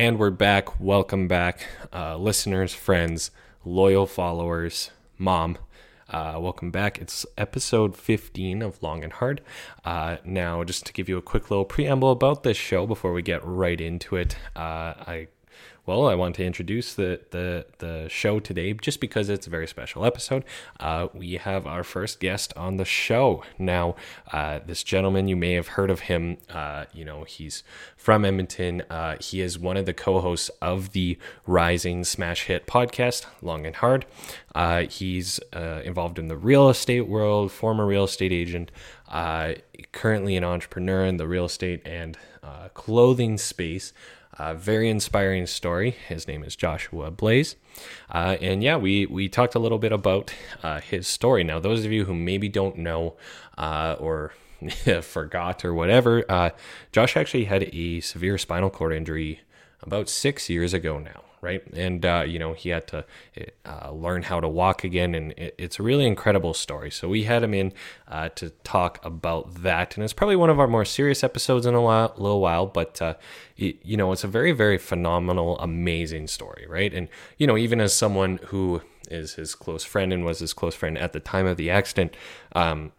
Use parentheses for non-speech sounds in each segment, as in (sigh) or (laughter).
And we're back. Welcome back, uh, listeners, friends, loyal followers, mom. Uh, welcome back. It's episode 15 of Long and Hard. Uh, now, just to give you a quick little preamble about this show before we get right into it, uh, I well, I want to introduce the, the, the show today just because it's a very special episode. Uh, we have our first guest on the show. Now, uh, this gentleman, you may have heard of him. Uh, you know, he's from Edmonton. Uh, he is one of the co hosts of the Rising Smash Hit podcast, Long and Hard. Uh, he's uh, involved in the real estate world, former real estate agent, currently an entrepreneur in the real estate and clothing space. Uh, very inspiring story. His name is Joshua Blais. Uh, and yeah, we, we talked a little bit about uh, his story. Now, those of you who maybe don't know uh, or (laughs) forgot or whatever, uh, Josh actually had a severe spinal cord injury about six years ago now right? And uh, you know he had to uh, learn how to walk again, and it, it's a really incredible story. So we had him in uh, to talk about that, and it's probably one of our more serious episodes in a while, little while, but uh, it, you know it's a very, very phenomenal, amazing story, right? And you know even as someone who is his close friend and was his close friend at the time of the accident. Um,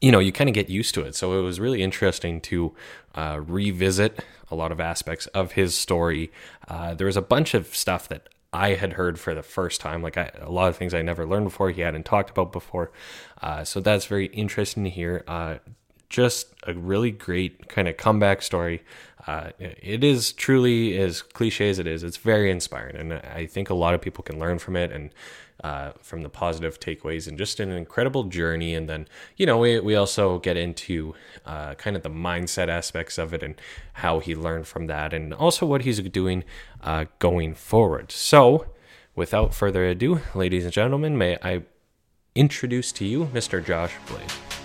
you know, you kind of get used to it. So it was really interesting to uh, revisit a lot of aspects of his story. Uh, there was a bunch of stuff that I had heard for the first time, like I, a lot of things I never learned before, he hadn't talked about before. Uh, so that's very interesting to hear. Uh, just a really great kind of comeback story. Uh, it is truly as cliche as it is. It's very inspiring, and I think a lot of people can learn from it and uh, from the positive takeaways, and just an incredible journey. And then you know we we also get into uh, kind of the mindset aspects of it and how he learned from that, and also what he's doing uh, going forward. So, without further ado, ladies and gentlemen, may I introduce to you Mr. Josh Blais.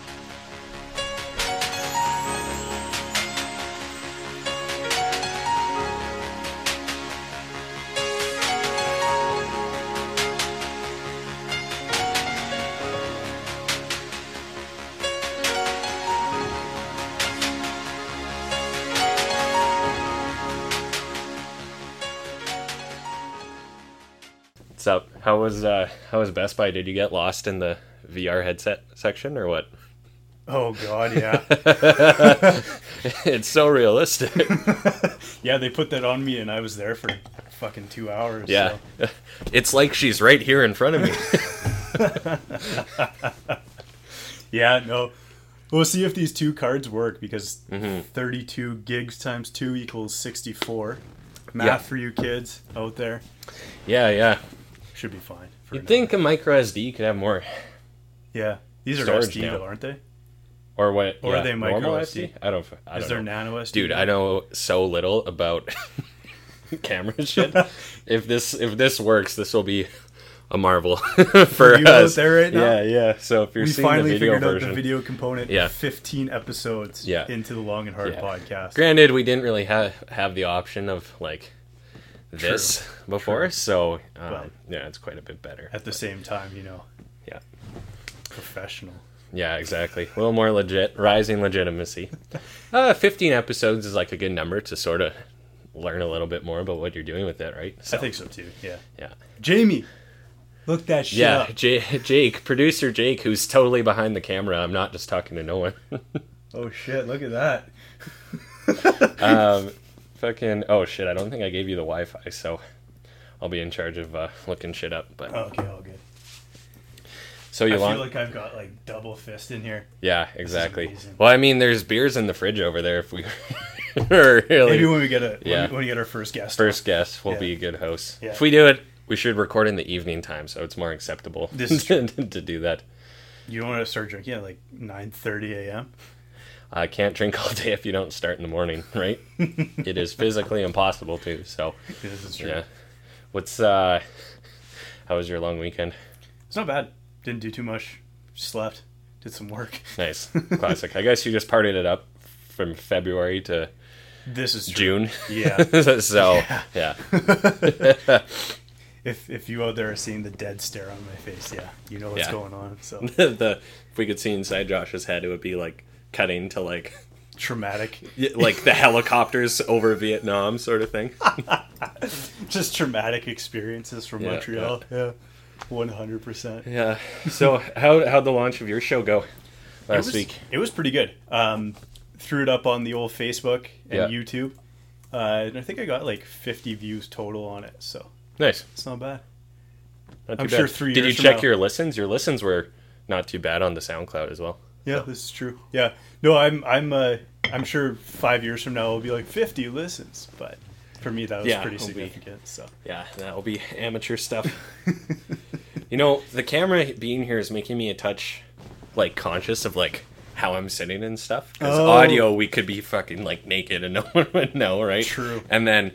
How was uh, how was Best Buy? Did you get lost in the VR headset section or what? Oh God, yeah. (laughs) it's so realistic. (laughs) yeah, they put that on me, and I was there for fucking two hours. Yeah, so. (laughs) it's like she's right here in front of me. yeah, no. We'll see if these two cards work because mm-hmm. 32 gigs times two equals 64. Math yeah. for you kids out there. Yeah, yeah. Should be fine. You'd think a micro SD could have more. Yeah, these are SD now. though, aren't they? Or what? Or yeah, are they micro SD? I don't. I Is don't there know. nano SD? Dude, I know so little about (laughs) camera shit. (laughs) if this if this works, this will be a marvel (laughs) for us. there right now. Yeah, yeah. So if you're we seeing finally the video figured version, out the video component. Yeah. 15 episodes. Yeah. into the long and hard yeah. podcast. Granted, we didn't really have have the option of like this True. before, True. so um, yeah, it's quite a bit better. At the same time, you know. Yeah. Professional. Yeah, exactly. A little more legit, rising legitimacy. (laughs) uh, 15 episodes is like a good number to sort of learn a little bit more about what you're doing with it, right? So, I think so too. Yeah. Yeah. Jamie, look that shit yeah, up. J- Jake, producer Jake, who's totally behind the camera. I'm not just talking to no one. (laughs) oh shit! Look at that. um, fucking. Oh shit! I don't think I gave you the Wi-Fi, so I'll be in charge of uh, looking shit up. But oh, okay, all good. So you I want? feel like I've got like double fist in here. Yeah, exactly. Well, I mean, there's beers in the fridge over there. If we (laughs) really, maybe when we get a Yeah. when, we get our first guest. first guest will Yeah. be a good host. Yeah. If we do it, we should record in the evening time, so it's more acceptable This (laughs) to, to do that. you don't want to start drinking at like nine thirty a.m. I can't drink all day if you don't start in the morning, right? (laughs) it is physically impossible to. So This is true. yeah. What's uh? How was your long weekend? It's not bad. Didn't do too much. Slept. Did some work. Nice, (laughs) classic. I guess you just partied it up from February to This is true. June. Yeah. (laughs) so yeah. if if you out there are seeing the dead stare on my face, yeah, you know what's Yeah. going on. So the if we could see inside Josh's head, it would be like cutting to like traumatic, (laughs) like the helicopters over Vietnam sort of thing. (laughs) just traumatic experiences from Yeah, Montreal. Yeah, one hundred percent. Yeah. So how how'd the launch of your show go It last was, week? it was pretty good. Um, threw it up on the old Facebook and Yeah. YouTube. Uh, and I think I got like 50 views total on it, so Nice. it's not bad. Not I'm too sure three Did you check now- your listens? Your listens were not too bad on the SoundCloud as well. Yeah, this is true. Yeah, no, I'm I'm uh, I'm sure five years from now it'll be like 50 listens, but for me that was Yeah, pretty it'll be- significant. So Yeah, that'll be (laughs) amateur stuff. (laughs) you know, the camera being here is making me a touch like conscious of like how I'm sitting and stuff. Because Oh. audio, we could be fucking like naked and (laughs) no one would know, right? True. And then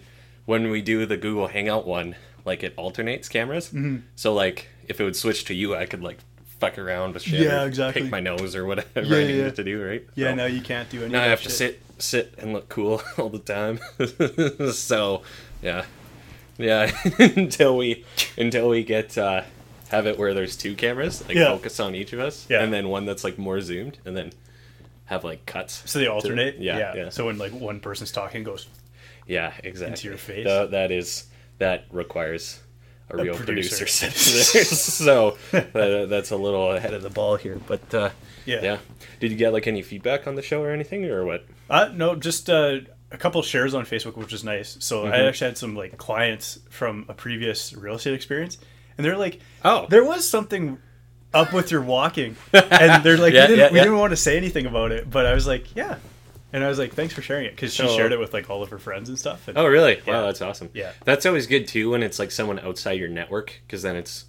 when we do the Google Hangout one, like it alternates cameras. Mm-hmm. So like if it would switch to you, I could like fuck around with shit. Yeah, exactly. Pick my nose or whatever Yeah, I needed yeah. to do, right? yeah, So- now you can't do any. now I have to sit sit and look cool (laughs) all the time. (laughs) so yeah, yeah. (laughs) until we until we get uh, have it where there's two cameras, like Yeah. focus on each of us, Yeah. and then one that's like more zoomed, and then have like cuts. So they alternate. Yeah, yeah. So when like one person's talking, goes Yeah, exactly. Into your face? Tha- that is that requires a, real producer. producer, (laughs) there. so (laughs) that, that's a little ahead of the ball here, but uh, yeah. yeah. Did you get like any feedback on the show or anything, or what? Uh, no, just uh, a couple shares on Facebook, which is nice. So Mm-hmm. I actually had some like clients from a previous real estate experience, and they're like, Oh. there was something up with your walking," (laughs) and they're like, Yeah, "We, didn't, yeah, we didn't want to say anything about it," but I was like, "Yeah," and I was like, "Thanks for sharing it," because she Oh. shared it with like all of her friends and stuff. And, Oh, really? Yeah. Wow, that's awesome. Yeah. That's always good too when it's like someone outside your network because then it's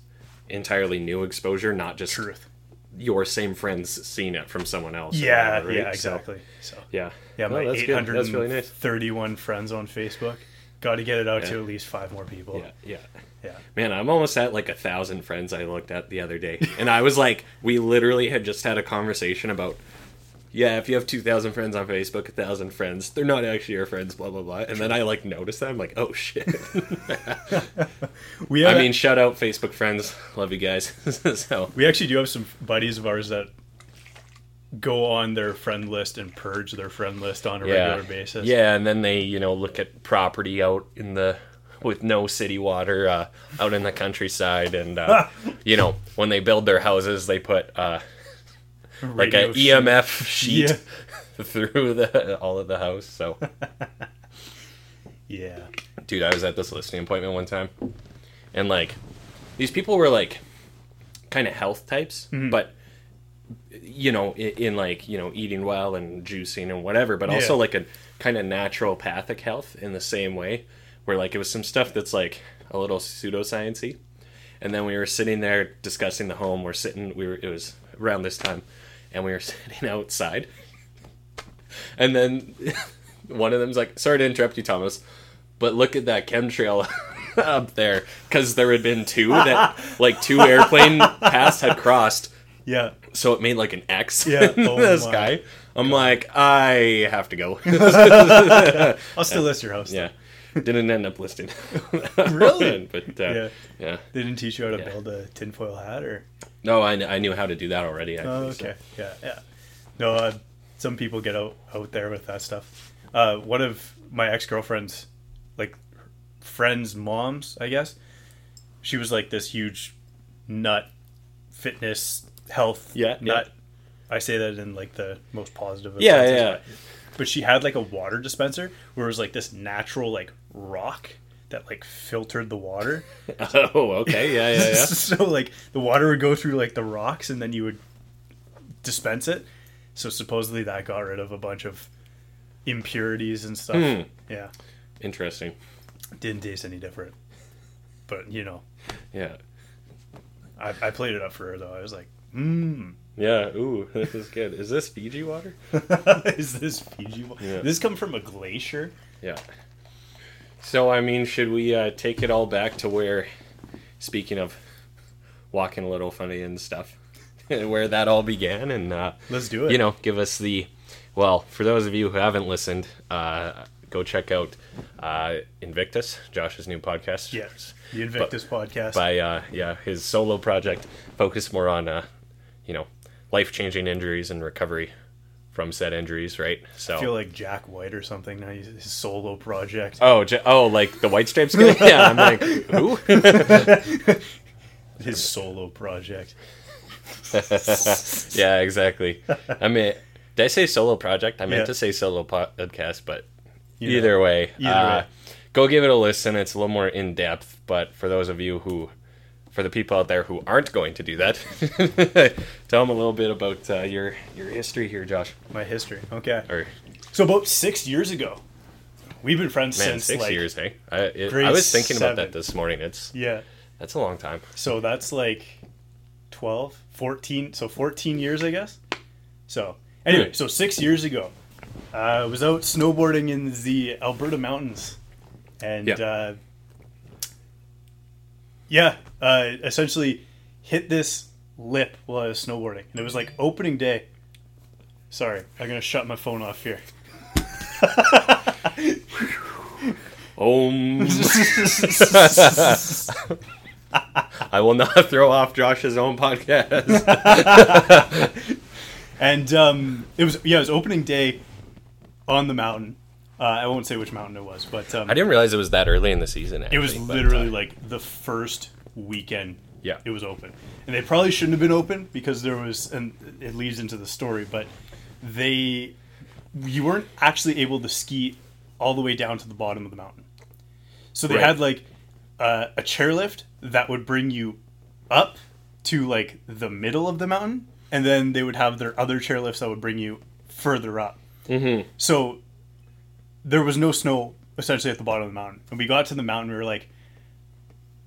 entirely new exposure, not just truth. your same friends seeing it from someone else. Yeah, whatever, right? yeah, exactly. So yeah. yeah, No, my that's eight good. hundred That's really nice. friends on Facebook. Got to get it out to at least five more people. Yeah, yeah. yeah. Man, I'm almost at like a thousand friends I looked at the other day. And I was like, we literally had just had a conversation about, yeah, if you have 2,000 friends on Facebook, a thousand friends, they're not actually your friends, blah, blah, blah. And then I like notice that. I'm like, oh shit. (laughs) We I mean, shout out Facebook friends. Love you guys. (laughs) so, We actually do have some buddies of ours that go on their friend list and purge their friend list on a yeah. regular basis. Yeah, and then they, you know, look at property out in the with no city water uh, out in the countryside and uh, (laughs) you know when they build their houses they put uh, (laughs) like Radio a sheet. EMF (laughs) sheet Yeah. (laughs) through the all of the house. So, Yeah. dude, I was at this listing appointment one time, and like these people were like kind of health types, Mm-hmm. but you know, in, in like you know eating well and juicing and whatever, but also Yeah. like a kind of naturopathic health in the same way, where like it was some stuff that's like a little pseudosciency. And then we were sitting there discussing the home. We're sitting. We were. It was around this time, and we were (laughs) sitting outside. And then (laughs) one of them's like, "Sorry to interrupt you, Thomas, but look at that chemtrail (laughs) up there, because there had been two that, like, two airplane paths had crossed, Yeah. so it made like an X Yeah. in Oh the sky. I'm like, I have to go. I'll still list your house. yeah, didn't end up listing. (laughs) Really? (laughs) but uh, Yeah. yeah. They didn't teach you how to Yeah. build a tinfoil hat or No, I, kn- I knew how to do that already. Actually, Oh, so- okay. Yeah, yeah. No, uh, some people get out out there with that stuff. Uh, one of my ex girlfriends, like friends' moms, I guess, she was like this huge nut, fitness, health Yeah, yeah. I say that in like the most positive. of Yeah, yeah. But, she had like a water dispenser where it was like this natural like rock that like filtered the water. (laughs) Oh, okay. Yeah, yeah, yeah. (laughs) so like the water would go through like the rocks and then you would dispense it. So supposedly that got rid of a bunch of impurities and stuff. Hmm. Yeah. Interesting. Didn't taste any different. But you know, Yeah. I, I played it up for her though. I was like, mmm. Yeah. Ooh, (laughs) this is good. Is this Fiji water? (laughs) Is this Fiji? water? Yeah. This come from a glacier? Yeah. So, I mean, should we uh, take it all back to where, speaking of walking a little funny and stuff, (laughs) where that all began? And, uh, Let's do it. you know, give us the. Well, for those of you who haven't listened, uh, go check out uh, Invictus, Josh's new podcast. Yes. The Invictus podcast. By, uh, yeah, his solo project focused more on, uh, you know, life changing injuries and recovery from said injuries, right? So I feel like Jack White or something now. He's his solo project. Oh, oh, like the White Stripes guy? (laughs) Yeah, I'm like, who? (laughs) His solo project. (laughs) yeah, exactly. I mean, did I say solo project? I meant Yeah. to say solo podcast, but You know, either way, either uh, way. go give it a listen. It's a little more in depth, but for those of you who, for the people out there who aren't going to do that, (laughs) tell them a little bit about uh, your your history here, Josh. My history. Okay. Or So about six years ago, we've been friends man, since six like years, hey? I, it, I was thinking about that this morning. It's yeah. that's a long time. So that's like 12, 14, so 14 years, I guess. So, anyway, Hmm. so six years ago, uh, I was out snowboarding in the Alberta mountains. And, Yeah. uh, yeah, uh, essentially hit this lip while I was snowboarding. And it was like opening day. Sorry, I'm going to shut my phone off here. (laughs) Um, (laughs) I will not throw off Josh's own podcast. (laughs) And um, it was, yeah, it was opening day on the mountain. Uh, I won't say which mountain it was, but um, I didn't realize it was that early in the season. It was actually, but, literally uh, like the first weekend Yeah. it was open. And they probably shouldn't have been open because there was and it leads into the story, but they you weren't actually able to ski all the way down to the bottom of the mountain. So they Right. had like uh, a chairlift that would bring you up to like the middle of the mountain and then they would have their other chairlifts that would bring you further up. Mhm. So there was no snow essentially at the bottom of the mountain. And we got to the mountain, we were like,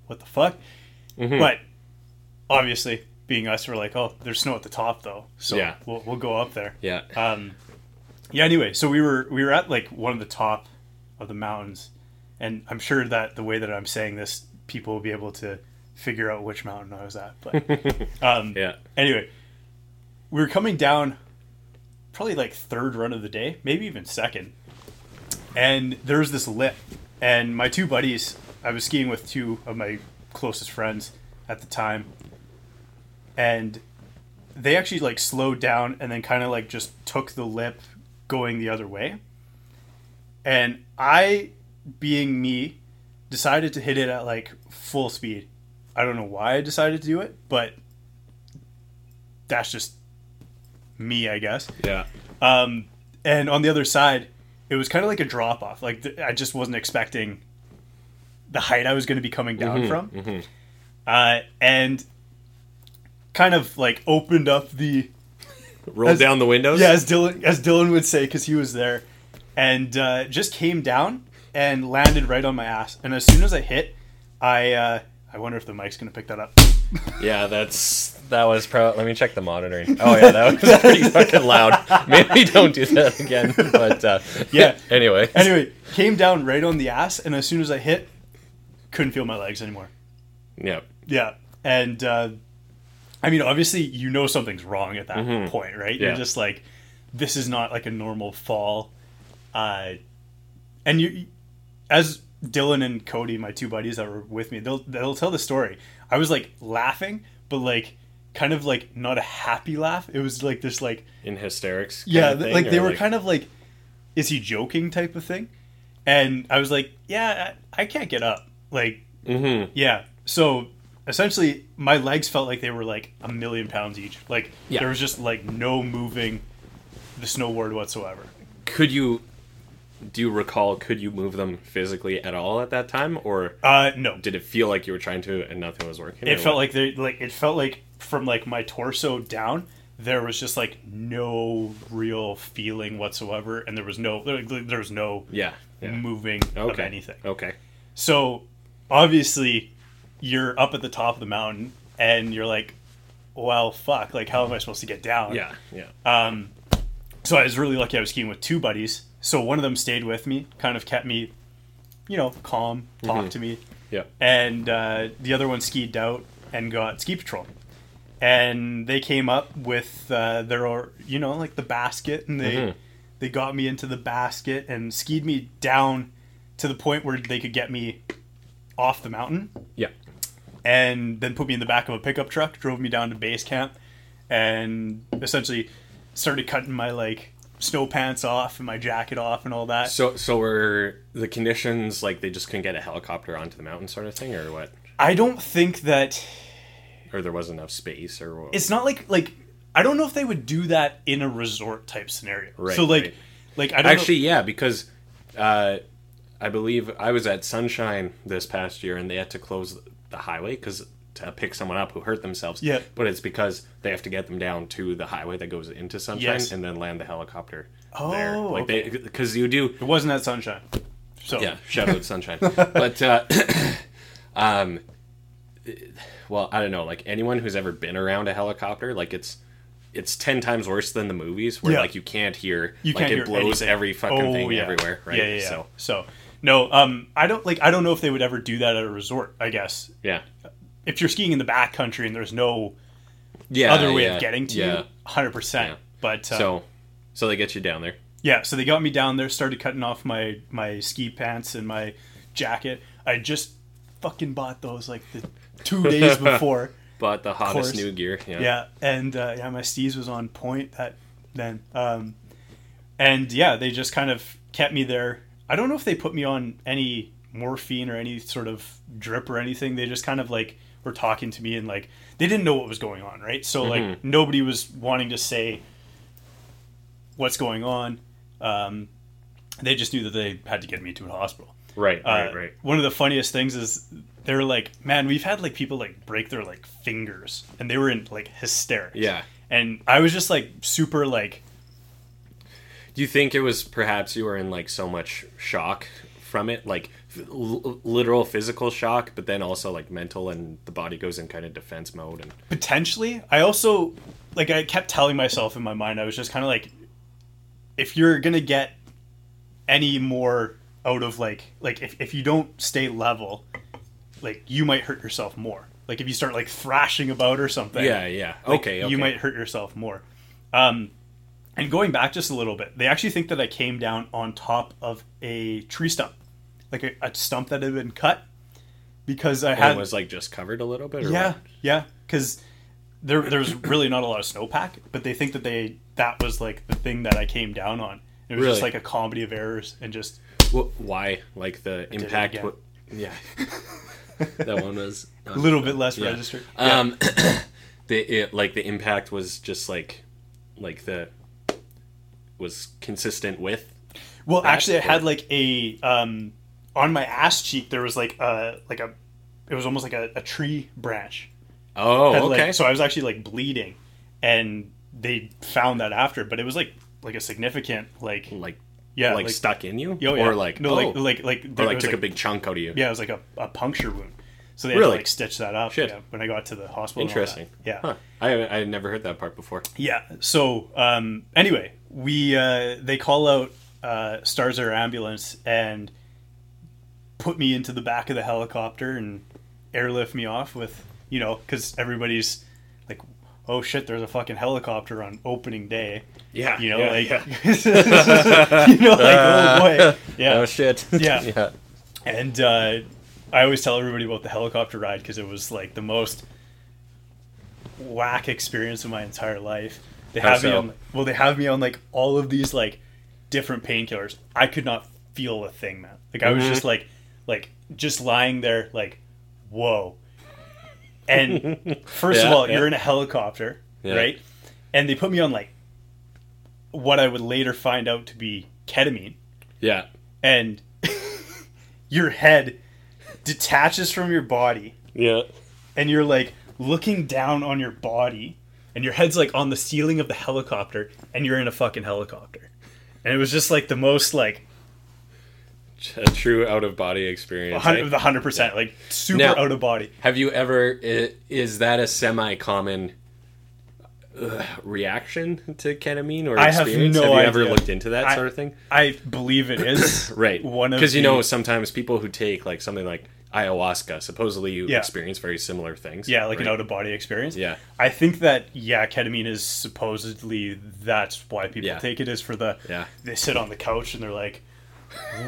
what the fuck? Mhm. But obviously, being us, we're like, oh, there's snow at the top though. So Yeah. we'll, we'll go up there. yeah, Um, yeah, anyway, so we were we were at like one of the top of the mountains. And I'm sure that the way that I'm saying this, people will be able to figure out which mountain I was at. But (laughs) um, yeah, anyway, we were coming down probably like third run of the day, maybe even second. And there's this lip, and my two buddies, I was skiing with two of my closest friends at the time, and they actually like slowed down and then kind of like just took the lip going the other way. And I, being me, decided to hit it at like full speed. I don't know why I decided to do it, but that's just me, I guess. yeah. Um, and on the other side, it was kind of like a drop off. Like th- I just wasn't expecting the height I was going to be coming down from, mhm. uh, and kind of like opened up the (laughs) rolled As- down the windows. yeah, as Dylan as Dylan would say, because he was there, and uh, just came down and landed right on my ass. And as soon as I hit, I uh, I wonder if the mic's going to pick that up. Yeah. That's that was probably. Let me check the monitoring. Oh yeah, that was (laughs) pretty fucking loud. Maybe don't do that again. But uh, Yeah. Anyway, anyway, came down right on the ass, and as soon as I hit, couldn't feel my legs anymore. yeah, Yeah, and uh, I mean, obviously, you know something's wrong at that point, right? Mm-hmm. Yeah. You're just like, this is not like a normal fall, uh, and you, as Dylan and Cody, my two buddies that were with me, they'll they'll tell the story. I was like laughing, but like kind of like not a happy laugh. It was like this like in hysterics. kind yeah, of thing, like they were kind of like, is he joking type of thing, and I was like, yeah, I, I can't get up, like Mhm. yeah. So essentially, my legs felt like they were like a million pounds each. Like Yeah. there was just like no moving the snowboard whatsoever. Could you? Do you recall? Could you move them physically at all at that time, or Uh, no. did it feel like you were trying to and nothing was working? It felt what? like they like it felt like from like my torso down there was just like no real feeling whatsoever, and there was no there, there was no yeah, yeah. moving of anything. Okay. So obviously, you're up at the top of the mountain, and you're like, well, fuck, like how am I supposed to get down? Yeah, yeah. Um, so I was really lucky. I was skiing with two buddies. So one of them stayed with me, kind of kept me, you know, calm, talked to me, Yeah. and uh, the other one skied out and got ski patrol. And they came up with uh, their, you know, like the basket, and they Mhm. they got me into the basket and skied me down to the point where they could get me off the mountain Yeah. and then put me in the back of a pickup truck, drove me down to base camp, and essentially started cutting my like snow pants off and my jacket off and all that. So, so were the conditions like they just couldn't get a helicopter onto the mountain, sort of thing, or what? I don't think that Or there wasn't enough space, or what? it's not like like I don't know if they would do that in a resort type scenario. Right, so like right. like I don't Actually, yeah, because uh, I believe I was at Sunshine this past year, and they had to close the highway because to pick someone up who hurt themselves. Yeah. but it's because they have to get them down to the highway that goes into Sunshine, Yes. and then land the helicopter Oh, there. Like okay. they because you do it wasn't that sunshine. So yeah shout out sunshine (laughs) but uh (clears throat) um well i don't know like anyone who's ever been around a helicopter like it's it's 10 times worse than the movies where Yeah. like you can't hear you like can't it hear blows anything. every fucking Oh, thing yeah. everywhere right Yeah, yeah, yeah. so So no, um, I don't like. I don't know if they would ever do that at a resort. I guess yeah if you're skiing in the back country and there's no yeah other way yeah, of getting to yeah you, hundred Yeah. percent. But uh, so so they get you down there yeah, so they got me down there, started cutting off my my ski pants and my jacket. I just fucking bought those like the two (laughs) days before. bought the hottest new gear yeah yeah and uh, yeah my steez was on point that then um, and yeah they just kind of kept me there i don't know if they put me on any morphine or any sort of drip or anything they just kind of like were talking to me and like they didn't know what was going on right? So like nobody was wanting to say what's going on. Um, they just knew that they had to get me to a hospital. Right right uh, right. One of the funniest things is they're like, man, we've had like people like break their like fingers, and they were in like hysterics. yeah. And I was just like super like, Do you think it was perhaps you were in like so much shock from it, like l- literal physical shock, but then also like mental, and the body goes in kind of defense mode? And potentially. I also like I kept telling myself in my mind, I was just kind of like, if you're gonna get any more out of like like if if you don't stay level, like you might hurt yourself more. Like if you start like thrashing about or something. yeah, yeah, like, okay, okay. you might hurt yourself more. Um, and going back just a little bit, they actually think that I came down on top of a tree stump, like a, a stump that had been cut, because I And had it was like just covered a little bit. Or yeah what? yeah because there there was really not a lot of snowpack, but they think that they that was like the thing that I came down on. It was just like a comedy of errors and just Wh- why? Like the it impact? wa- yeah, (laughs) that one was a little bit less Yeah. registered. Yeah. Um, (coughs) the it, like the impact was just like like the was consistent with. Well, that, actually, I had like a um, on my ass cheek. There was like a like a it was almost like a, a tree branch. Oh, Had, like- okay. so I was actually like bleeding, and they found that after, but it was like like a significant like like yeah like, like stuck in you, oh, yeah. or like no oh, like like like or like took a big chunk out of you. yeah it was like a, a puncture wound. So they had Really? to like stitch that up. Yeah, when I got to the hospital. and all that. Interesting. Yeah. Huh. I I had never heard that part before. Yeah. So um, anyway, we uh, they call out uh, STARS Air ambulance and put me into the back of the helicopter and airlift me off with you know because everybody's like, oh shit, there's a fucking helicopter on opening day. Yeah. You know, yeah, like yeah. (laughs) you know, like oh boy, yeah. Oh shit. (laughs) Yeah. yeah. And uh, I always tell everybody about the helicopter ride because it was like the most whack experience of my entire life. They How have me on well, they have me on like all of these like different painkillers. I could not feel a thing, man. Like I was Mhm. just like like just lying there like whoa. And (laughs) first of all, yeah. you're in a helicopter, Yeah. right? And they put me on like what I would later find out to be ketamine Yeah. and (laughs) your head detaches from your body Yeah. and you're like looking down on your body and your head's like on the ceiling of the helicopter and you're in a fucking helicopter and it was just like the most like A true out of body experience. eh? 100, the 100% like super Now- out of body Have you ever? Is that a semi-common uh, reaction to ketamine or I have no have you ever looked into that I- sort of thing? i believe it is (coughs) Right. one of because you the- know sometimes people who take like something like ayahuasca supposedly you Yeah. experience very similar things. yeah like an out of body experience Yeah. i think that yeah ketamine is supposedly that's why people Yeah. take it is for the Yeah. they sit on the couch and they're like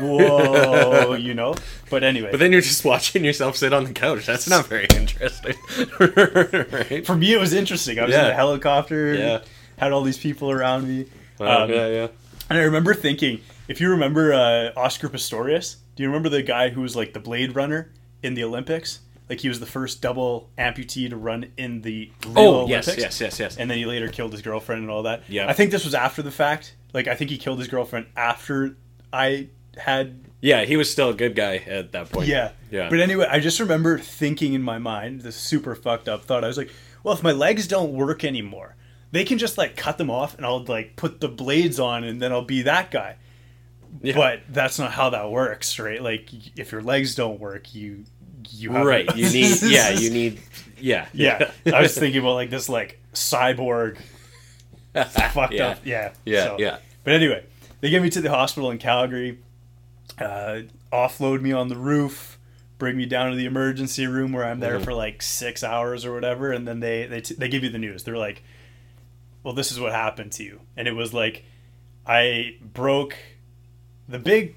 whoa you know but anyway But then you're just watching yourself sit on the couch. That's not very interesting. (laughs) right? for me it was interesting i was in a helicopter Yeah. had all these people around me Wow, Um, yeah, yeah. And I remember thinking, if you remember uh, Oscar Pistorius, do you remember the guy who was like the Blade Runner in the Olympics? Like he was the first double amputee to run in the real Oh, yes, yes, yes, yes. And then he later killed his girlfriend and all that. Yeah. I think this was after the fact. Like I think he killed his girlfriend after I had Yeah, he was still a good guy at that point. yeah. Yeah. But anyway, I just remember thinking in my mind, this super fucked up thought. I was like, well, if my legs don't work anymore, they can just like cut them off and I'll like put the blades on and then I'll be that guy. Yeah. But that's not how that works, right? Like if your legs don't work, you you have right. You (laughs) need. Yeah, you need. Yeah. (laughs) yeah. (laughs) I was thinking about like this like cyborg fucked Yeah. up. Yeah. Yeah, So- yeah. But anyway, they get me to the hospital in Calgary, uh, offload me on the roof, bring me down to the emergency room where I'm there Mm-hmm. for like six hours or whatever, and then they they t- they give you the news. They're like, "Well, this is what happened to you," and it was like, I broke the big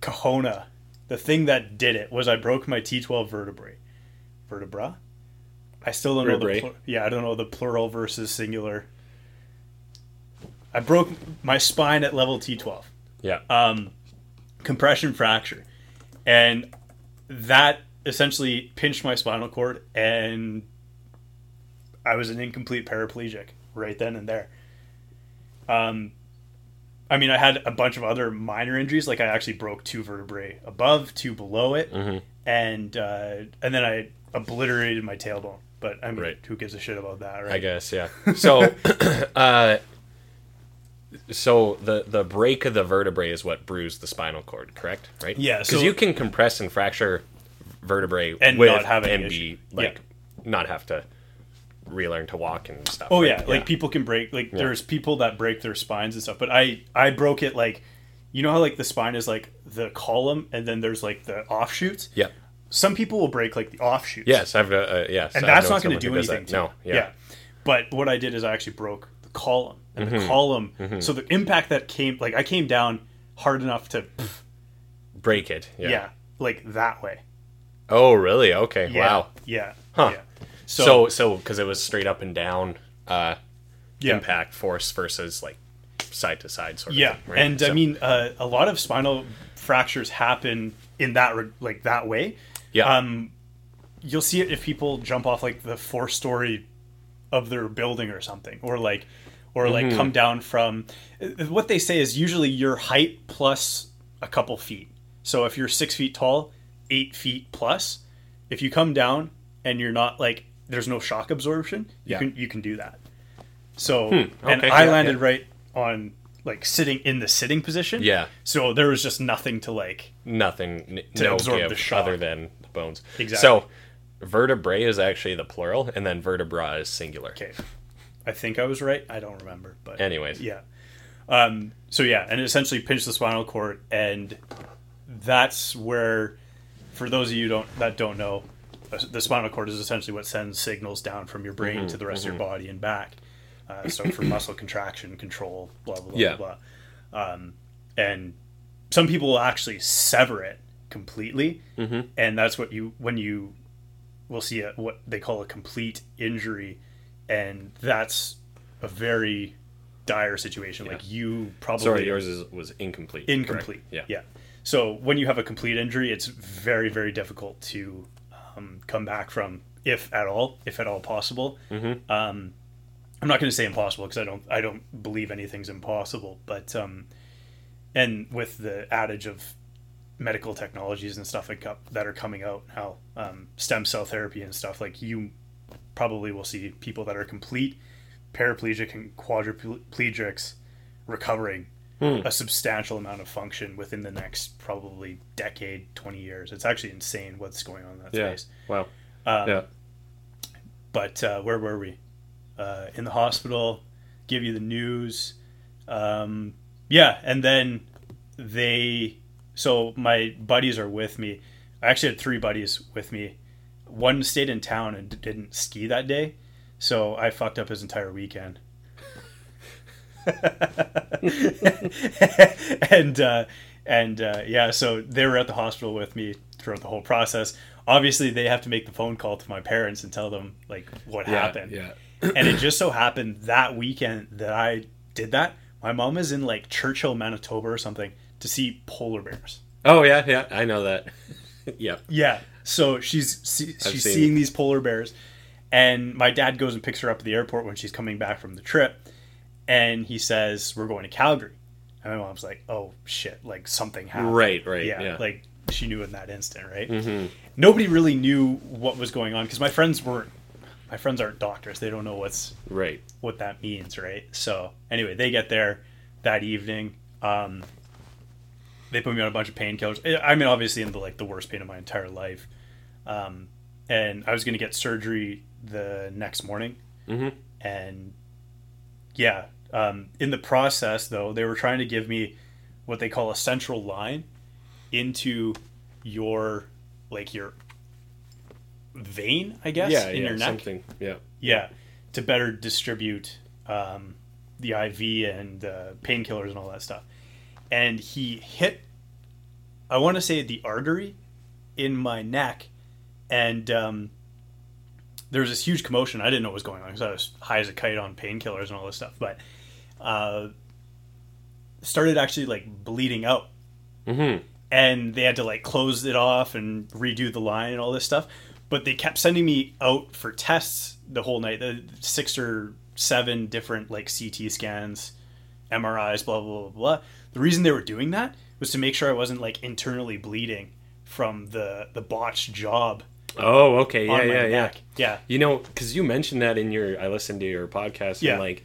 kahona. The thing that did it was I broke my T12 vertebrae. Vertebra? I still don't know the pl- yeah, I don't know the plural versus singular. I broke my spine at level T12. Yeah. Um, compression fracture. And that essentially pinched my spinal cord and I was an incomplete paraplegic right then and there. Um, I mean, I had a bunch of other minor injuries. Like I actually broke two vertebrae above, two below it, Mm-hmm. and uh, and then I obliterated my tailbone. But I mean, Right. who gives a shit about that, right? I guess. Yeah. So, (coughs) uh, so the the break of the vertebrae is what bruised the spinal cord, correct? Right. Yeah, Because so- you can compress and fracture vertebrae And with, not have and be like not have to relearn to walk and stuff. Oh right? yeah, like people can break like there's people that break their spines and stuff, but I I broke it like you know how like the spine is like the column and then there's like the offshoots. Yeah. Some people will break like the offshoots. Yes, I've uh, uh, yes, and I've that's not going to do anything. that. No. Yeah. But what I did is I actually broke the column, and Mm-hmm. the column. So the impact that came, like I came down hard enough to, Break it. Yeah. yeah, like that way. Oh really? Okay. Yeah, Wow. Yeah. Huh. Yeah. So so because it was straight up and down uh, impact force versus like side to side sort of. Yeah, thing, right? and I mean, uh, a lot of spinal fractures happen in that re- like that way. yeah. Um, you'll see it if people jump off like the four story of their building or something, or like, or like Mm-hmm. come down from. What they say is usually your height plus a couple feet. So if you're six feet tall, eight feet plus, if you come down and you're not like there's no shock absorption, you Yeah. can you can do that. So and Hmm. Okay, I yeah, landed yeah. right on like sitting in the sitting position. Yeah. So there was just nothing to like. nothing, n- To no absorb give the shock. other than the bones. Exactly. So, vertebrae is actually the plural, and then vertebra is singular. Okay, I think I was right. I don't remember, but Anyways, yeah. Um, so yeah, and it essentially pinched the spinal cord, and that's where, for those of you don't that don't know, uh, the spinal cord is essentially what sends signals down from your brain Mm-hmm, to the rest of your body and back. Uh, so for muscle contraction, control, blah blah blah Yeah. blah. blah. Um, and some people will actually sever it completely, Mhm. and that's what you when you will see a, what they call a complete injury, and that's a very dire situation. Like you probably sorry, yours is, was incomplete. correct? incomplete. Yeah. yeah. So when you have a complete injury, it's very very difficult to um, come back from, if at all, if at all possible. Mm-hmm. Um, I'm not going to say impossible because I don't I don't believe anything's impossible, but um, and with the adage of medical technologies and stuff like that are coming out now, um, stem cell therapy and stuff like you probably we'll see people that are complete paraplegic and quadriplegics recovering Hmm. a substantial amount of function within the next probably decade, 20 years. It's actually insane what's going on in that Yeah. space. Wow. Um, yeah. But uh, where were we? Uh, in the hospital, give you the news. Um, yeah, and then they. So my buddies are with me. I actually had three buddies with me. One stayed in town and d- didn't ski that day, so I fucked up his entire weekend. (laughs) and uh, and uh, yeah, so they were at the hospital with me throughout the whole process. Obviously, they have to make the phone call to my parents and tell them like what Yeah. happened. Yeah. (clears throat) and it just so happened that weekend that I did that, My mom is in like Churchill, Manitoba, or something to see polar bears. Oh yeah, yeah, I know that. (laughs) yeah. Yeah. So she's see, she's seeing these polar bears, and my dad goes and picks her up at the airport when she's coming back from the trip, and he says we're going to Calgary, and my mom's like, oh shit, like something happened. Right, right, Yeah. yeah. Like she knew in that instant, right? Mhm. Nobody really knew what was going on because my friends weren't. My friends aren't doctors. They don't know what's Right. what that means, right? So anyway, they get there that evening. Um, they put me on a bunch of painkillers. I- mean, obviously in the like the worst pain of my entire life. Um, and I was going to get surgery the next morning, Mhm. and yeah, um, in the process though, they were trying to give me what they call a central line into your like your vein, I guess, Yeah, in yeah, your neck. something. Yeah. Yeah, to better distribute um, the IV and uh, painkillers and all that stuff. And he hit, I want to say the artery in my neck, and um, there was this huge commotion. I didn't know what was going on because I was high as a kite on painkillers and all this stuff, but uh, started actually like bleeding out Mhm. and they had to like close it off and redo the line and all this stuff. But they kept sending me out for tests the whole night, the six or seven different like CT scans, MRIs, blah blah blah blah. The reason they were doing that was to make sure I wasn't like internally bleeding from the the botched job Oh, okay. Yeah, on my yeah, yeah. Yeah, You know, because you mentioned that in your, I listened to your podcast, Yeah. and like,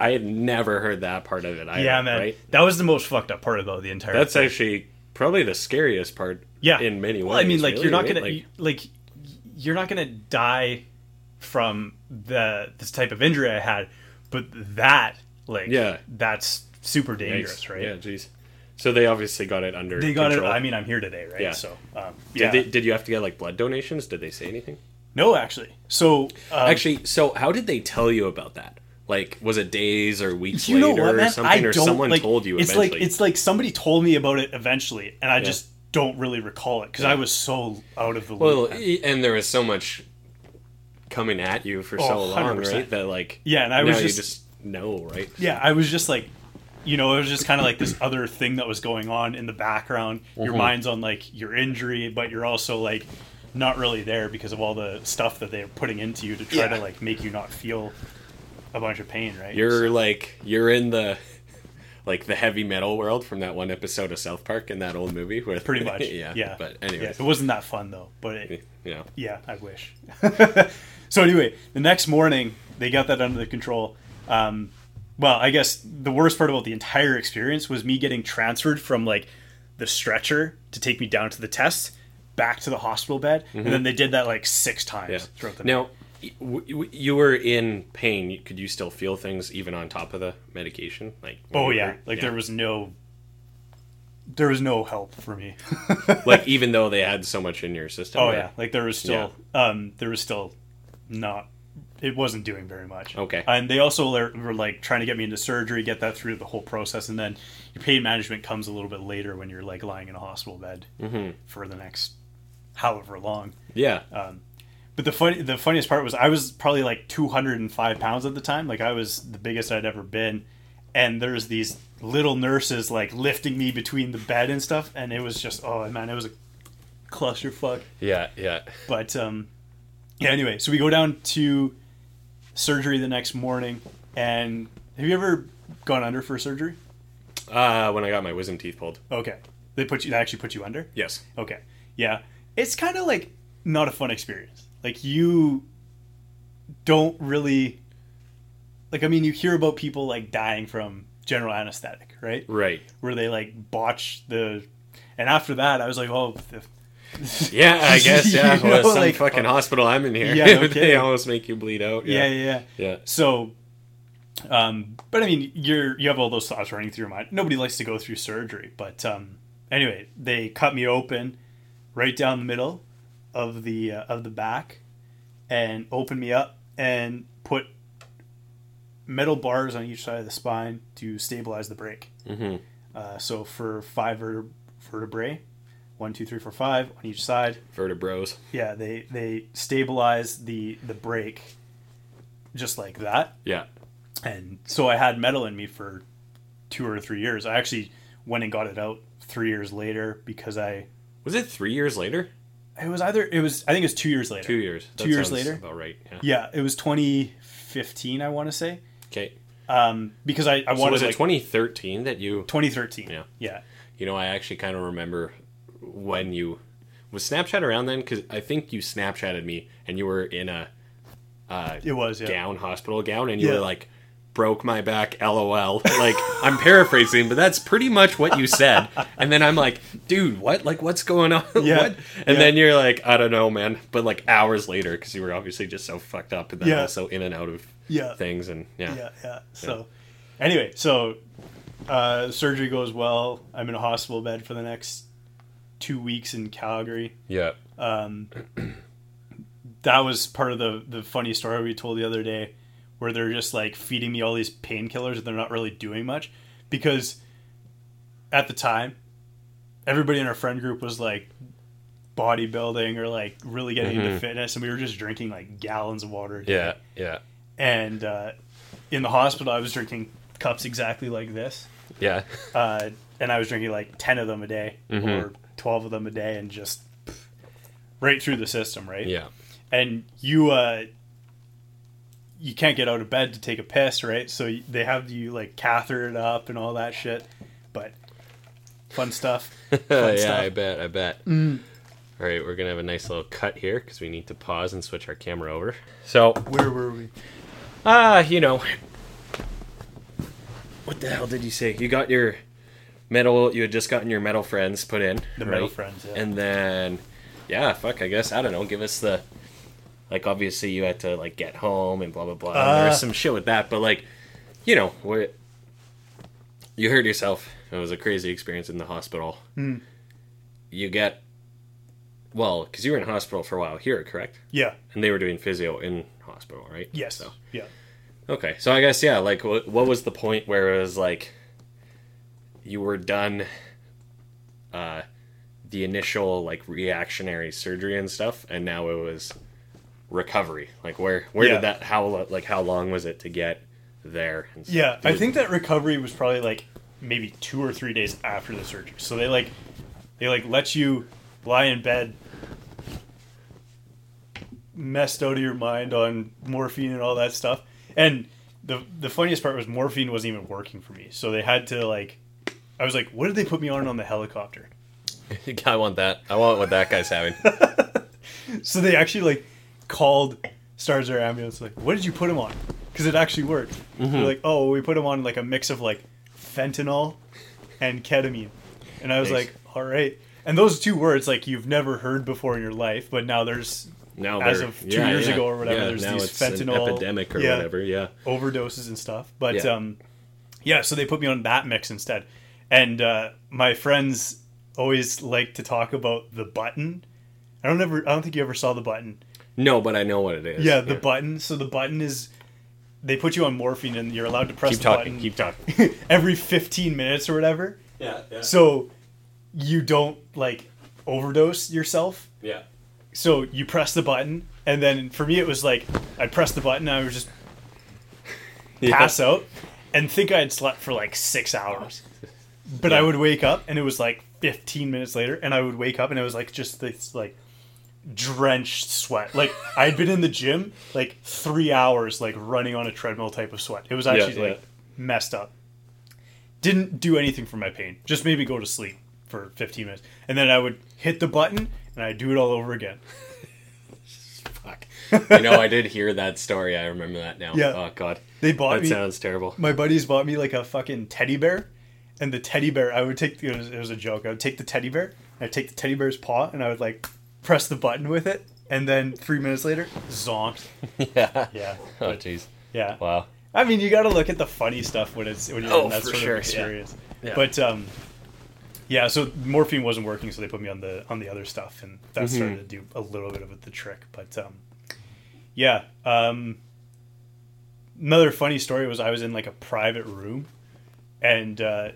I had never heard that part of it. Either, yeah, man. Right? That was the most fucked up part about the entire. That's thing. actually probably the scariest part. yeah in many ways. well, i mean like really, you're not right? gonna like you're not gonna die from the this type of injury i had but that like Yeah. that's super dangerous Yikes. right Yeah, jeez. So they obviously got it under. they got control. it i mean i'm here today right Yeah. so um, Did, yeah they, did you have to get like blood donations? Did they say anything? no actually so um, Actually, so how did they tell you about that? Like, was it days or weeks later what or something, i or someone like told you it's eventually? like it's like somebody told me about it eventually and i just don't really recall it because i was so out of the loop well, e- and there was so much coming at you for Oh, so long, 100%. right? That like, Yeah, and I was just- you just know, right? yeah, I was just like, you know, it was just kind of like this other thing that was going on in the background. Your Mhm. mind's on like your injury, but you're also like not really there because of all the stuff that they're putting into you to try Yeah. to like make you not feel a bunch of pain, right? You're like you're in the (laughs) like the heavy metal world from that one episode of South Park in that old movie with pretty much, (laughs) yeah, yeah. But yeah, it wasn't that fun though. But it, (laughs) yeah. yeah, I wish. so anyway, the next morning they got that under the control. Um, well, I guess the worst part about the entire experience was me getting transferred from like the stretcher to take me down to the test back to the hospital bed, and then they did that like six times Yeah. throughout the night. Now, w- w- you were in pain. Could you still feel things even on top of the medication? Like, Oh yeah, like there was no, there was no help for me. (laughs) like even though they had so much in your system. oh yeah, like there was still, um, there was still not. It wasn't doing very much. Okay. And they also were like trying to get me into surgery, get that through the whole process, and then your pain management comes a little bit later when you're like lying in a hospital bed Mhm. for the next however long. Yeah. Um, but the funny, the funniest part was I was probably like 205 pounds at the time. Like I was the biggest I'd ever been, and there's these little nurses like lifting me between the bed and stuff, and it was just oh man, it was a clusterfuck. Yeah. Yeah. But um, yeah. Anyway, so we go down to surgery the next morning, and have you ever gone under for surgery? Uh, when I got my wisdom teeth pulled. Okay, they put you. They actually put you under. Yes. Okay. Yeah. It's kind of like not a fun experience. Like you don't really like I mean you hear about people like dying from general anesthetic, right? Right. Where they like botch the and after that I was like, "Oh, if- (laughs) Yeah, I guess. Yeah. (laughs) You well, know, some like- fucking hospital I'm in here. Yeah, no (laughs) they almost make you bleed out. yeah, Yeah. yeah, yeah. So um but I mean, you're you have all those thoughts running through your mind. Nobody likes to go through surgery, but um anyway, they cut me open right down the middle of the uh, of the back and opened me up and put metal bars on each side of the spine to stabilize the break. hmm Uh, so for five vertebrae, one, two, three, four, five on each side. Vertebros. Yeah, they they stabilize the the break just like that. Yeah. And so I had metal in me for two or three years. I actually went and got it out three years later because I Was it three years later? it was either it was I think it was two years later. Two years. Two years later? About right. Yeah. Yeah, it was 2015. I want to say Okay. um, because I I So wanted was it like 2013 that you? 2013. Yeah. yeah, You know, I actually kind of remember when you was Snapchat around then because I think you Snapchatted me and you were in a uh, it was. Yeah, gown, hospital gown, and you Yeah. were like, "Broke my back, lol." Like I'm paraphrasing, but that's pretty much what you said. And then I'm like, "Dude, what? Like, what's going on? Yeah. what?" And Yeah. then you're like, "I don't know, man." But like hours later, because you were obviously just so fucked up, and then Yeah. also in and out of yeah, things, and yeah, yeah, yeah. So anyway, so uh, surgery goes well. I'm in a hospital bed for the next two weeks in Calgary. yeah, um, (clears throat) that was part of the the funny story we told the other day, where they're just like feeding me all these painkillers and they're not really doing much, because at the time, everybody in our friend group was like bodybuilding or like really getting into Mhm. fitness, and we were just drinking like gallons of water. a day. yeah, yeah, And uh, in the hospital, I was drinking cups exactly like this yeah. uh, and I was drinking like ten of them a day Mhm. or twelve of them a day, and just pff, right through the system, right? Yeah. And you, uh, you can't get out of bed to take a piss, right? So they have you like cathetered up and all that shit, but fun stuff. (laughs) yeah, stuff. I bet, I bet. All right, we're gonna have a nice little cut here because we need to pause and switch our camera over. So, Where were we? ah, you know, what the hell did you say? You got your metal. You had just gotten your metal friends put in, The right? metal friends, yeah. and then, yeah, fuck. I guess I don't know. Give us the, like, obviously you had to like get home and blah blah blah. Uh. There's some shit with that, but like, you know, where you hurt yourself. It was a crazy experience in the hospital. Hmm. You get, well, because you were in hospital for a while here, correct? Yeah. And they were doing physio in hospital, right? Yes. So, Yeah. okay, so I guess yeah, like, what, what was the point where it was like, you were done, uh, the initial like reactionary surgery and stuff, and now it was recovery. Like, where where Yeah. did that? How like how long was it to get there? And stuff? Yeah, I think that recovery was probably like maybe two or three days after the surgery. So they like they like let you lie in bed messed out of your mind on morphine and all that stuff. And the the funniest part was morphine wasn't even working for me. So they had to like I was like, what did they put me on on the helicopter? (laughs) I want that. I want what that guy's having. (laughs) So they actually like called STARS Air Ambulance like, what did you put him on? Because it actually worked. They're like, oh, we put him on like a mix of like fentanyl and ketamine, and I was Nice. like, all right. And those two words like you've never heard before in your life, but now there's Now, As of two years ago or whatever, there's now these fentanyl- epidemic or yeah. whatever. Yeah. overdoses and stuff. But Yeah. um, yeah, so they put me on that mix instead. And uh, my friends always like to talk about the button. I don't ever. I don't think you ever saw the button. No, but I know what it is. Yeah, the button. So the button is they put you on morphine and you're allowed to press Keep the talking. button Keep talking. (laughs) every 15 minutes or whatever. Yeah. Yeah. So you don't like overdose yourself. Yeah. So you press the button and then for me it was like I'd press the button and I would just (laughs) pass out and think I had slept for like 6 hours. But I would wake up and it was like 15 minutes later and I would wake up and it was like just this like drenched sweat. Like I'd been in the gym like 3 hours like running on a treadmill type of sweat. It was actually yeah. like messed up. Didn't do anything for my pain. Just made me go to sleep for 15 minutes. And then I would hit the button and I'd do it all over again. Fuck. You know, I did hear that story. I remember that now. Yeah. Oh God. They bought That me sounds terrible. my buddies bought me like a fucking teddy bear, and the teddy bear I would take it was, it was a joke. I would take the teddy bear, I'd take the teddy bear's paw, and I would like press the button with it, and then three minutes later, zonked. (laughs) yeah. Yeah, Oh jeez. yeah. Wow. I mean, you got to look at the funny stuff when it's when you're Oh, in that sort sure, of experience. Yeah. But um, yeah. So morphine wasn't working, so they put me on the on the other stuff, and that Mm-hmm. started to do a little bit of the trick. But um, yeah. Um, another funny story was I was in like a private room, and uh,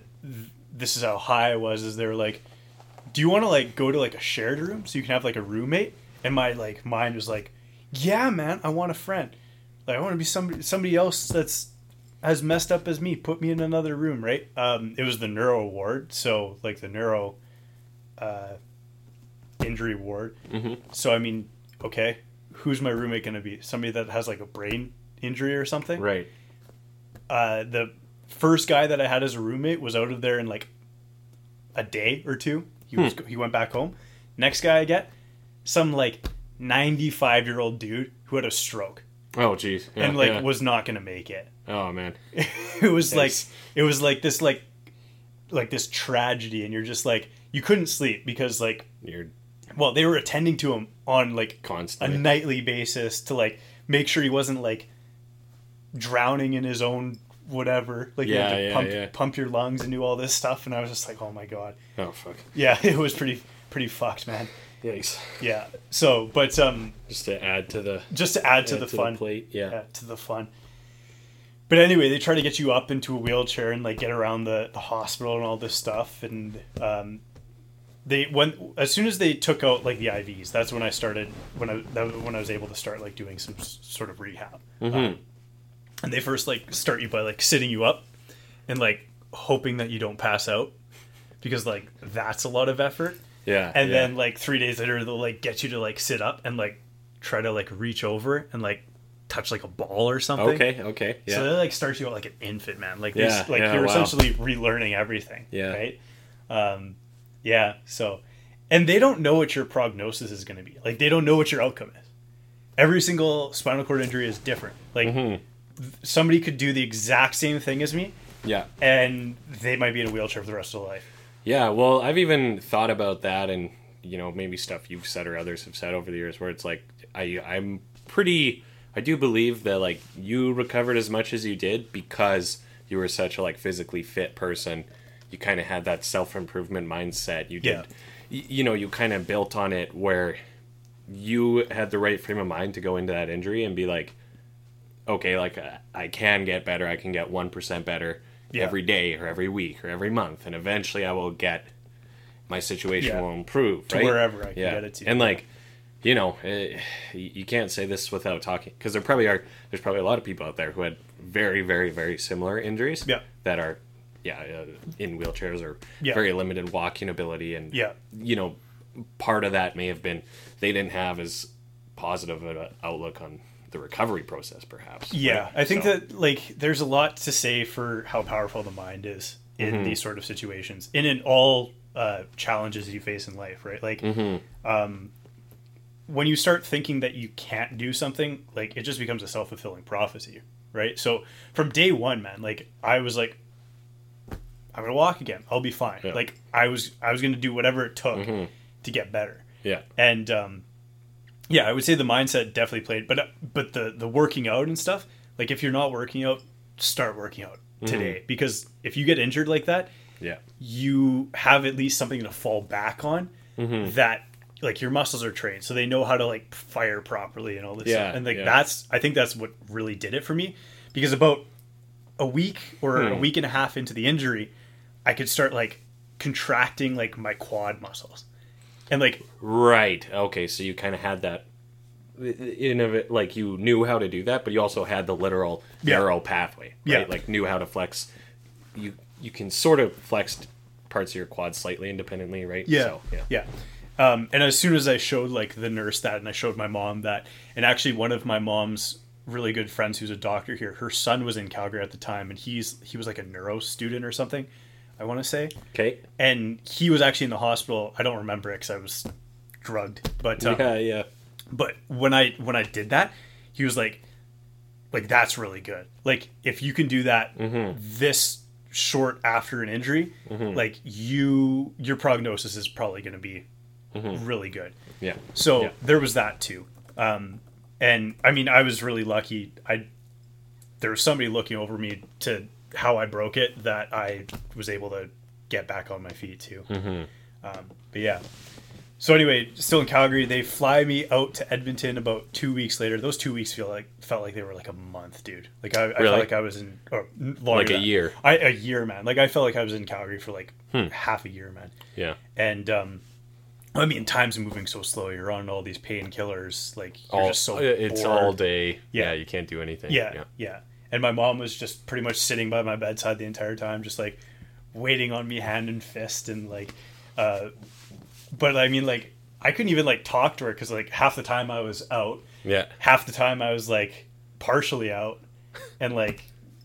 this is how high I was. Is they were like, "Do you want to like go to like a shared room so you can have like a roommate?" And my like mind was like, "Yeah, man, I want a friend. Like I want to be somebody somebody else that's as messed up as me. Put me in another room, right? Um, it was the neuro ward, so like the neuro uh, injury ward. Mhm. So I mean, okay, who's my roommate going to be? Somebody that has like a brain injury or something. Right. Uh, the first guy that I had as a roommate was out of there in like a day or two. He was hmm. he went back home. Next guy I get, some like ninety five year old dude who had a stroke Oh, jeez. Yeah, and like yeah. was not going to make it. oh man. (laughs) it was like it was like this like like this tragedy and you're just like you couldn't sleep because like You're well they were attending to him on like Constantly. a nightly basis to like make sure he wasn't like drowning in his own whatever like you had to yeah, pump yeah. pump your lungs and do all this stuff and I was just like oh my god oh fuck. yeah (laughs) it was pretty pretty fucked man Yikes. yeah so but um Just to add to the just to add to add the fun plate. Yeah. yeah, to the fun. But anyway, they try to get you up into a wheelchair and like get around the, the hospital and all this stuff. And um, they when as soon as they took out like the IVs, that's when I started when I that was when I was able to start like doing some s- sort of rehab. Um, and they first like start you by like sitting you up and like hoping that you don't pass out because like that's a lot of effort Yeah. and yeah. then like three days later they'll like get you to like sit up and like try to like reach over and like touch like a ball or something Okay. Okay. Yeah. so they like start you out like an infant man like Yeah, this like yeah, you're wow. essentially relearning everything Yeah. right um yeah so and they don't know what your prognosis is going to be like they don't know what your outcome is every single spinal cord injury is different like Mhm. Somebody could do the exact same thing as me yeah. and they might be in a wheelchair for the rest of their life Yeah, well, I've even thought about that, and you know, maybe stuff you've said or others have said over the years, where it's like, I, I'm pretty, I do believe that like you recovered as much as you did because you were such a like physically fit person. You kind of had that self improvement mindset. You did, Yeah. you know, you kind of built on it where you had the right frame of mind to go into that injury and be like, okay, like uh, I can get better. I can get one percent better Yeah. every day or every week or every month, and eventually I will get my situation Yeah. will improve To right? wherever I can yeah. get it to. And like, you know, eh, you you can't say this without talking because there probably are. There's probably a lot of people out there who had very, very, very similar injuries. Yeah. That are, yeah, uh, in wheelchairs or very limited walking ability, and Yeah. you know, part of that may have been they didn't have as positive an outlook on the recovery process, perhaps. Yeah, right? I think So- that like there's a lot to say for how powerful the mind is in Mm-hmm. these sort of situations, and in all uh, challenges you face in life, right? Like, Mm-hmm. um, when you start thinking that you can't do something, like it just becomes a self fulfilling prophecy, right? So from day one, man, like I was like, I'm gonna walk again. I'll be fine. Yeah. Like I was, I was gonna do whatever it took Mhm. to get better yeah, and um, yeah, I would say the mindset definitely played, but but the the working out and stuff. Like if you're not working out, start working out today because if you get injured like that, yeah, you have at least something to fall back on that like your muscles are trained, so they know how to like fire properly and all this. Yeah, stuff. and like yeah. that's I think that's what really did it for me because about a week or a Hmm. week and a half into the injury, I could start like contracting like my quad muscles. And like right. Okay, so you kind of had that. In of it, like you knew how to do that, but you also had the literal Yeah. neural pathway, Yeah. Like knew how to flex. You you can sort of flex parts of your quad slightly independently, right? Yeah, So, yeah. yeah. Um, and as soon as I showed like the nurse that, and I showed my mom that, and actually one of my mom's really good friends who's a doctor here, her son was in Calgary at the time, and he's he was like a neuro student or something, I want to say, Okay. and he was actually in the hospital. I don't remember it because I was drugged, but um, Yeah, yeah. but when I when I did that, he was like, like that's really good. Like if you can do that this short after an injury, like you your prognosis is probably going to be really good. Yeah. So Yeah. there was that too. Um, and I mean, I was really lucky. I there was somebody looking over me to how I broke it that I was able to get back on my feet too. Um, but yeah. So anyway, still in Calgary, they fly me out to Edmonton about two weeks later. Those two weeks feel like felt like they were like a month, dude. Like I, I felt like I was in or Like a year. I, a year, man. Like I felt like I was in Calgary for like Hmm. half a year, man Yeah. and um I mean, time's moving so slow. You're on all these painkillers, like you're All, just so. it's bored. all day. Yeah. Yeah. you can't do anything. Yeah, yeah, and my mom was just pretty much sitting by my bedside the entire time, just like waiting on me hand and fist, and like, uh, but I mean, like, I couldn't even like talk to her because like half the time I was out, Yeah. half the time I was like partially out, and like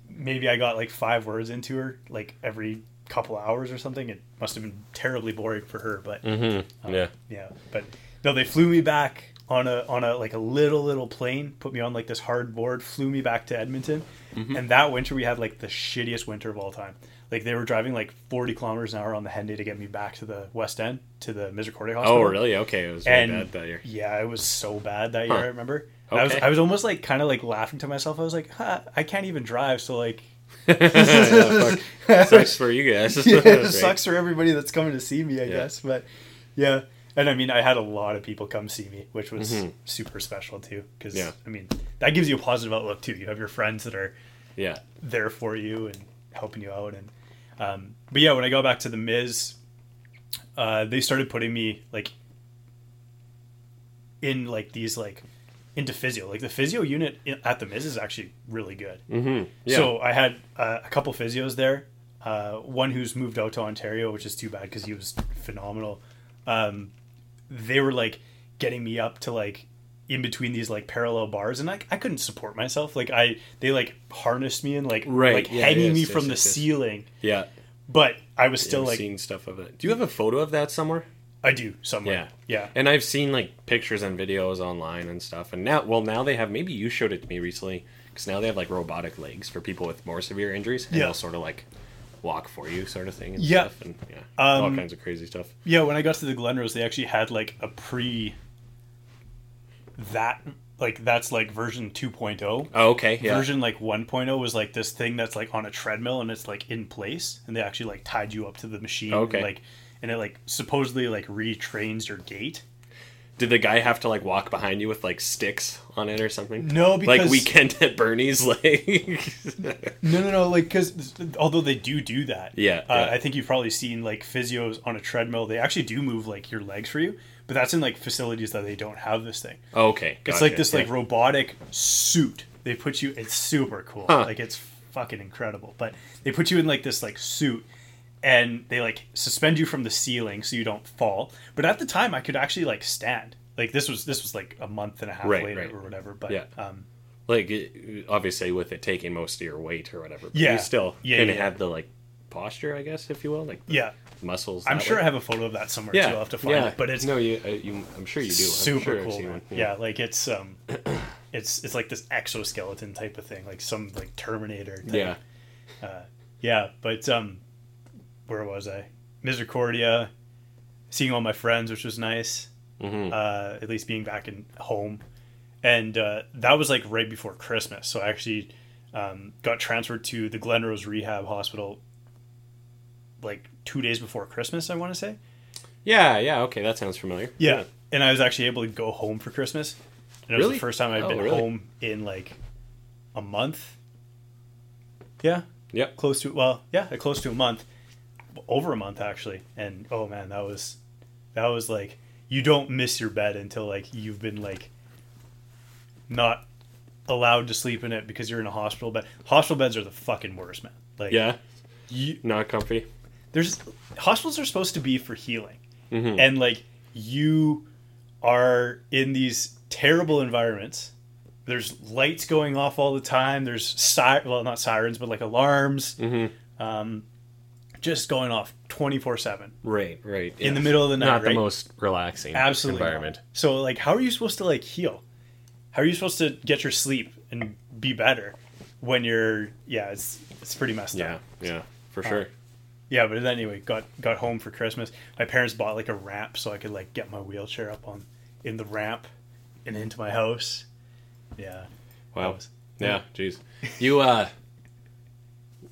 maybe I got like five words into her like every couple hours or something. It must have been terribly boring for her, but Mm-hmm. yeah. yeah. But no, they flew me back on a on a like a little little plane, put me on like this hard board, flew me back to Edmonton, Mm-hmm. and that winter we had like the shittiest winter of all time. Like they were driving like forty kilometers an hour on the Henday to get me back to the West End to the Misericordia Hospital. Oh, really? Okay. It was really And bad that year. yeah, it was so bad that year. Huh. I remember. I was I was almost like kind of like laughing to myself. I was like, huh, I can't even drive, so like (laughs) (laughs) Yeah, fuck. Sucks for you guys. (laughs) yeah, it sucks for everybody that's coming to see me, I Yeah. guess. But yeah, and I mean, I had a lot of people come see me, which was Mhm. super special too. Because Yeah. I mean, that gives you a positive outlook too. You have your friends that are Yeah. there for you and helping you out. And um, but yeah, when I got back to the Miz, uh, they started putting me like in like these like into physio. Like the physio unit at the Miz is actually really good. Mm-hmm. Yeah. So I had uh, a couple physios there. Uh, one who's moved out to Ontario, which is too bad because he was phenomenal. Um, they were like getting me up to like in between these like parallel bars, and like I couldn't support myself. Like I, they like harnessed me and like Right, like yeah, hanging yes, me yes, from the yes, yes. ceiling. yeah. But I was Still still like, seeing stuff of it. Do you have a photo of that somewhere? I do somewhere. Yeah. Yeah, And I've seen like pictures and videos online and stuff. And now, well, now they have. Maybe you showed it to me recently because now they have like robotic legs for people with more severe injuries. And Yeah. they'll sort of like walk for you, sort of thing. And Yeah. Stuff. And yeah, all Um, kinds of crazy stuff. yeah. When I got to the Glenrose, they actually had like a pre. That like that's like version 2.0. Oh, okay. Yeah. version like 1.0 was like this thing that's like on a treadmill and it's like in place and they actually like tied you up to the machine Okay. like and it like supposedly like retrains your gait Did the guy have to like walk behind you with like sticks on it or something? no because Like weekend at Bernie's, (laughs) like. no no no like because although they do do that Yeah, uh, yeah. i think you've probably seen like physios on a treadmill they actually do move like your legs for you but that's in like facilities that they don't have this thing okay. it's like this like yeah. robotic suit they put you it's super cool Huh. like it's fucking incredible but they put you in like this like suit and they like suspend you from the ceiling so you don't fall but at the time i could actually like stand like this was this was like a month and a half Right, later right. or whatever but Yeah. um like obviously with it taking most of your weight or whatever. But Yeah. You still Yeah, kind of yeah. have the like posture, I guess, if you will, like the yeah muscles. i'm sure way. i have a photo of that somewhere Yeah. too i'll have to find yeah. it but it's no, you, uh, you. I'm sure you do. I'm super sure cool one. yeah. like it's um (coughs) it's it's like this exoskeleton type of thing like some like terminator type Yeah. uh, yeah, but um, where was I? Misericordia, seeing all my friends, which was nice. hmm Uh, at least being back in home, and uh, that was like right before Christmas. So I actually um, got transferred to the Glenrose Rehab Hospital like two days before Christmas. I want to say. yeah. Yeah. Okay. That sounds familiar. Yeah, and I was actually able to go home for Christmas. And it was Really? the first time I'd Oh, been really? home in like a month. Yeah, Yep. close to well, yeah, close to a month, over a month actually. And oh man, that was that was like you don't miss your bed until like you've been like not allowed to sleep in it because you're in a hospital bed. Hospital beds are the fucking worst, man. Like Yeah. you, Not comfy. there's hospitals are supposed to be for healing hmm and like you are in these terrible environments there's lights going off all the time there's si- well not sirens but like alarms hmm um, just going off 24-7 Right. Right. in the middle of the night Not the most relaxing absolutely environment. not. so like how are you supposed to like heal how are you supposed to get your sleep and be better when you're yeah it's it's pretty messed Yeah. up Yeah. Yeah, for Uh, sure. Yeah, but anyway, got got home for Christmas. My parents bought like a ramp so I could like get my wheelchair up on in the ramp and into my house. Yeah. Wow. was- Yeah, jeez. You uh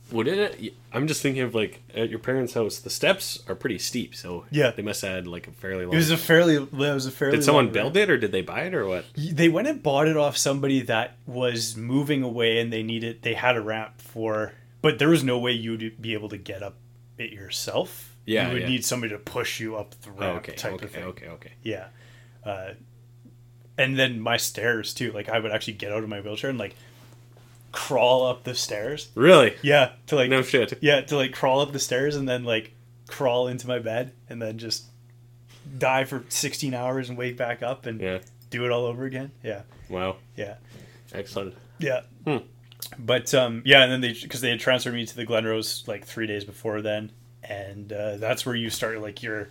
what did it I'm just thinking of like at your parents' house, the steps are pretty steep, so Yeah. they must have had like a fairly long It was a fairly it was a fairly Did someone build it or did they buy it or what? They went and bought it off somebody that was moving away and they needed they had a ramp for but there was no way you'd be able to get up it yourself. Yeah, You would yeah. need somebody to push you up the Oh, ramp okay, type okay, of thing. okay, okay. Yeah. Uh, and then my stairs too. Like I would actually get out of my wheelchair and like crawl up the stairs. Really? Yeah, to like No shit. yeah, to like crawl up the stairs and then like crawl into my bed and then just die for 16 hours and wake back up and Yeah. do it all over again. Yeah. Wow. Yeah. Excellent. Yeah. Hmm. But um, yeah, and then they because they had transferred me to the Glenrose like three days before then, and uh, that's where you start like your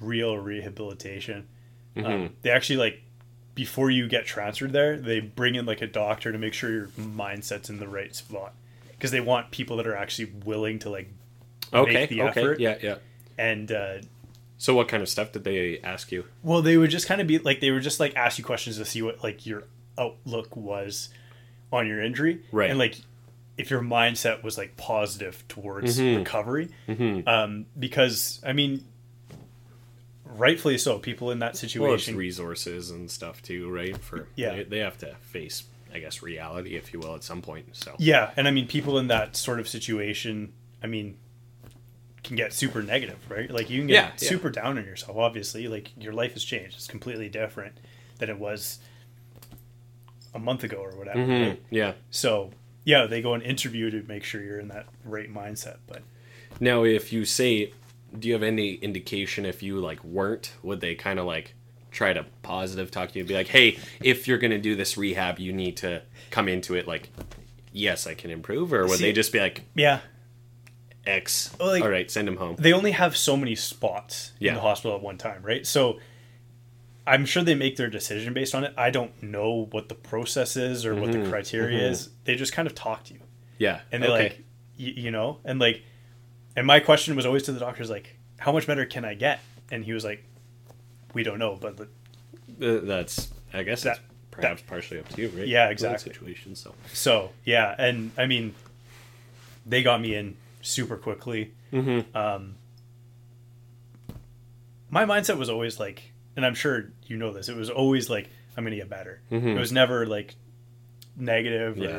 real rehabilitation. Um, Mhm. they actually like before you get transferred there, they bring in like a doctor to make sure your mindset's in the right spot because they want people that are actually willing to like Okay. make the okay. effort. Yeah. Yeah. and uh, So, what kind of stuff did they ask you? Well, they would just kind of be like they would just like ask you questions to see what like your outlook was on your injury, Right. And like if your mindset was like positive towards Mhm. recovery, Mm-hmm. um, because I mean, rightfully so. People in that Well, situation, resources and stuff too, right? For Yeah. they, they have to face, I guess, reality, if you will, at some point. So yeah, and I mean, people in that sort of situation, I mean, can get super negative, right? Like you can get Yeah, yeah. super down on yourself. Obviously, like your life has changed; it's completely different than it was a month ago or whatever. Mhm. right? yeah. So yeah, they go and interview to make sure you're in that right mindset. But Now, if you say, do you have any indication if you like weren't, would they kind of like try to positive talk to you, and be like, hey, if you're gonna do this rehab, you need to come into it like, yes, I can improve, or would See- they just be like, yeah, X, Well, like- all right, send him home? they only have so many spots Yeah. in the hospital at one time, right? So I'm sure they make their decision based on it. I don't know what the process is or what the Mhm, criteria mhm. is. They just kind of talk to you, Yeah, and they okay. like, y- you know, and like, and my question was always to the doctors like, how much better can I get? And he was like, we don't know, but Uh, that's, I guess, That- that's perhaps partially up to you, right? Yeah, exactly. Situation, so. So yeah, and I mean, they got me in super quickly. Mm-hmm. Um, my mindset was always like, and I'm sure you know this. It was always like, I'm gonna get better. Mhm. It was never like negative. Or, Yeah.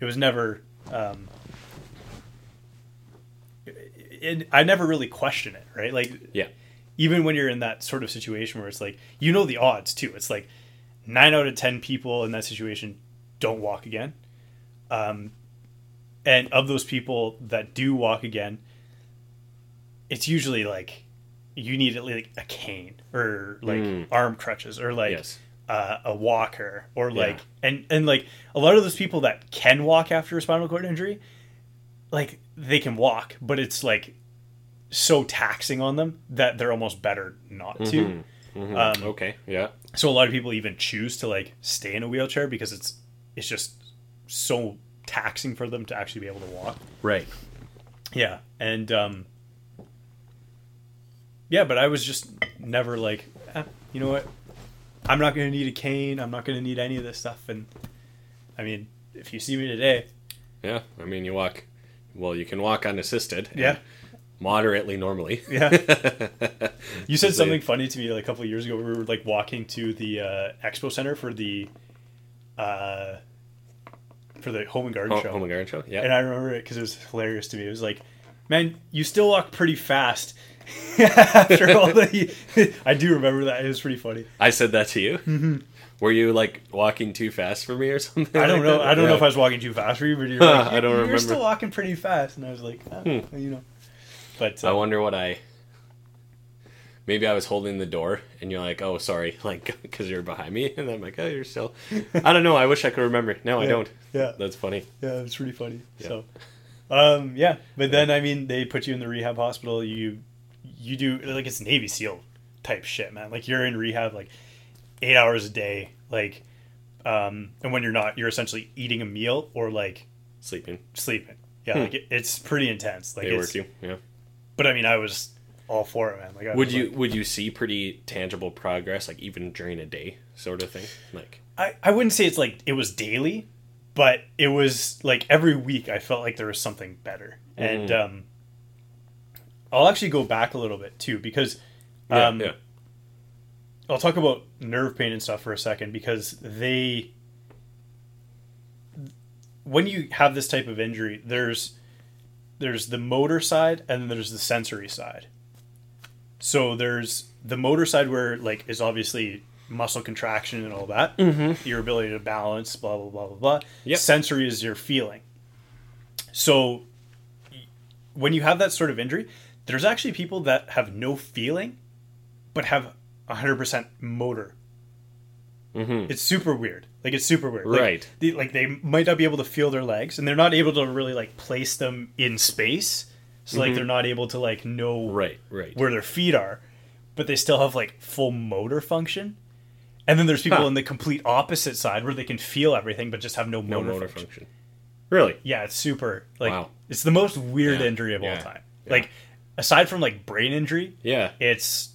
It was never. Um, it, I never really question it, right? Like, Yeah. even when you're in that sort of situation where it's like you know the odds too it's like nine out of ten people in that situation don't walk again um, and of those people that do walk again it's usually like you need at like a cane or like Mm. arm crutches or like Yes. uh, a walker or like Yeah. and and like a lot of those people that can walk after a spinal cord injury like they can walk but it's like so taxing on them that they're almost better not to Mhm. Mhm. Um, okay. Yeah. so a lot of people even choose to like stay in a wheelchair because it's it's just so taxing for them to actually be able to walk Right. yeah and um yeah but i was just never like eh, you know what i'm not gonna need a cane i'm not gonna need any of this stuff and i mean if you see me today Yeah. I mean, you walk. Well, you can walk unassisted. Yeah. Moderately normally. Yeah. (laughs) you said something funny to me like a couple of years ago we were like walking to the uh, expo center for the uh for the home and garden Home, show home and garden show. Yeah. and I remember it because it was hilarious to me. It was like, man, you still walk pretty fast (laughs) after all the. (laughs) I do remember that. It was pretty funny. I said that to you. Were you like walking too fast for me or (laughs) something? I don't like know. that? I don't know if I was walking too fast for you, but you're like, (laughs) I don't remember. you're remember. still walking pretty fast, and I was like, oh, you know. But I uh, wonder what I. Maybe I was holding the door, and you're like, "Oh, sorry," (laughs) like because you're behind me, and I'm like, "Oh, you're still." I don't know. I wish I could remember. No, I don't. Yeah. That's funny. yeah, it was pretty funny. Yeah. So, um, yeah, but then I mean, they put you in the rehab hospital. You, you do like it's Navy SEAL type shit, man. Like you're in rehab like eight hours a day, like, um, and when you're not, you're essentially eating a meal or like Sleeping. sleeping. Yeah, Hmm. like it, it's pretty intense. Like They it's, work you. Yeah. but I mean, I was all for it, man. Like, I Would you like- would you see pretty tangible progress, like even during a day, sort of thing? Like, I, I wouldn't say it's like it was daily, but it was like every week I felt like there was something better. And Mhm. um, I'll actually go back a little bit too because yeah, um, yeah. I'll talk about nerve pain and stuff for a second because they when you have this type of injury there's there's the motor side and then there's the sensory side so there's the motor side where like is obviously muscle contraction and all that. Mm-hmm. Your ability to balance, blah blah blah blah blah. Yep. Sensory is your feeling. So when you have that sort of injury, there's actually people that have no feeling, but have 100% motor. Mm-hmm. It's super weird. Like it's super weird. Like, Right. the- like they might not be able to feel their legs, and they're not able to really like place them in space. So like they're not able to like know Mm-hmm. Right, right. where their feet are, but they still have like full motor function. And then there's people Huh. on the complete opposite side where they can feel everything but just have no no motor, motor function. function. Really? Yeah, it's super like Wow. it's the most weird Yeah, injury of all time. yeah. Like aside from like brain injury, Yeah. it's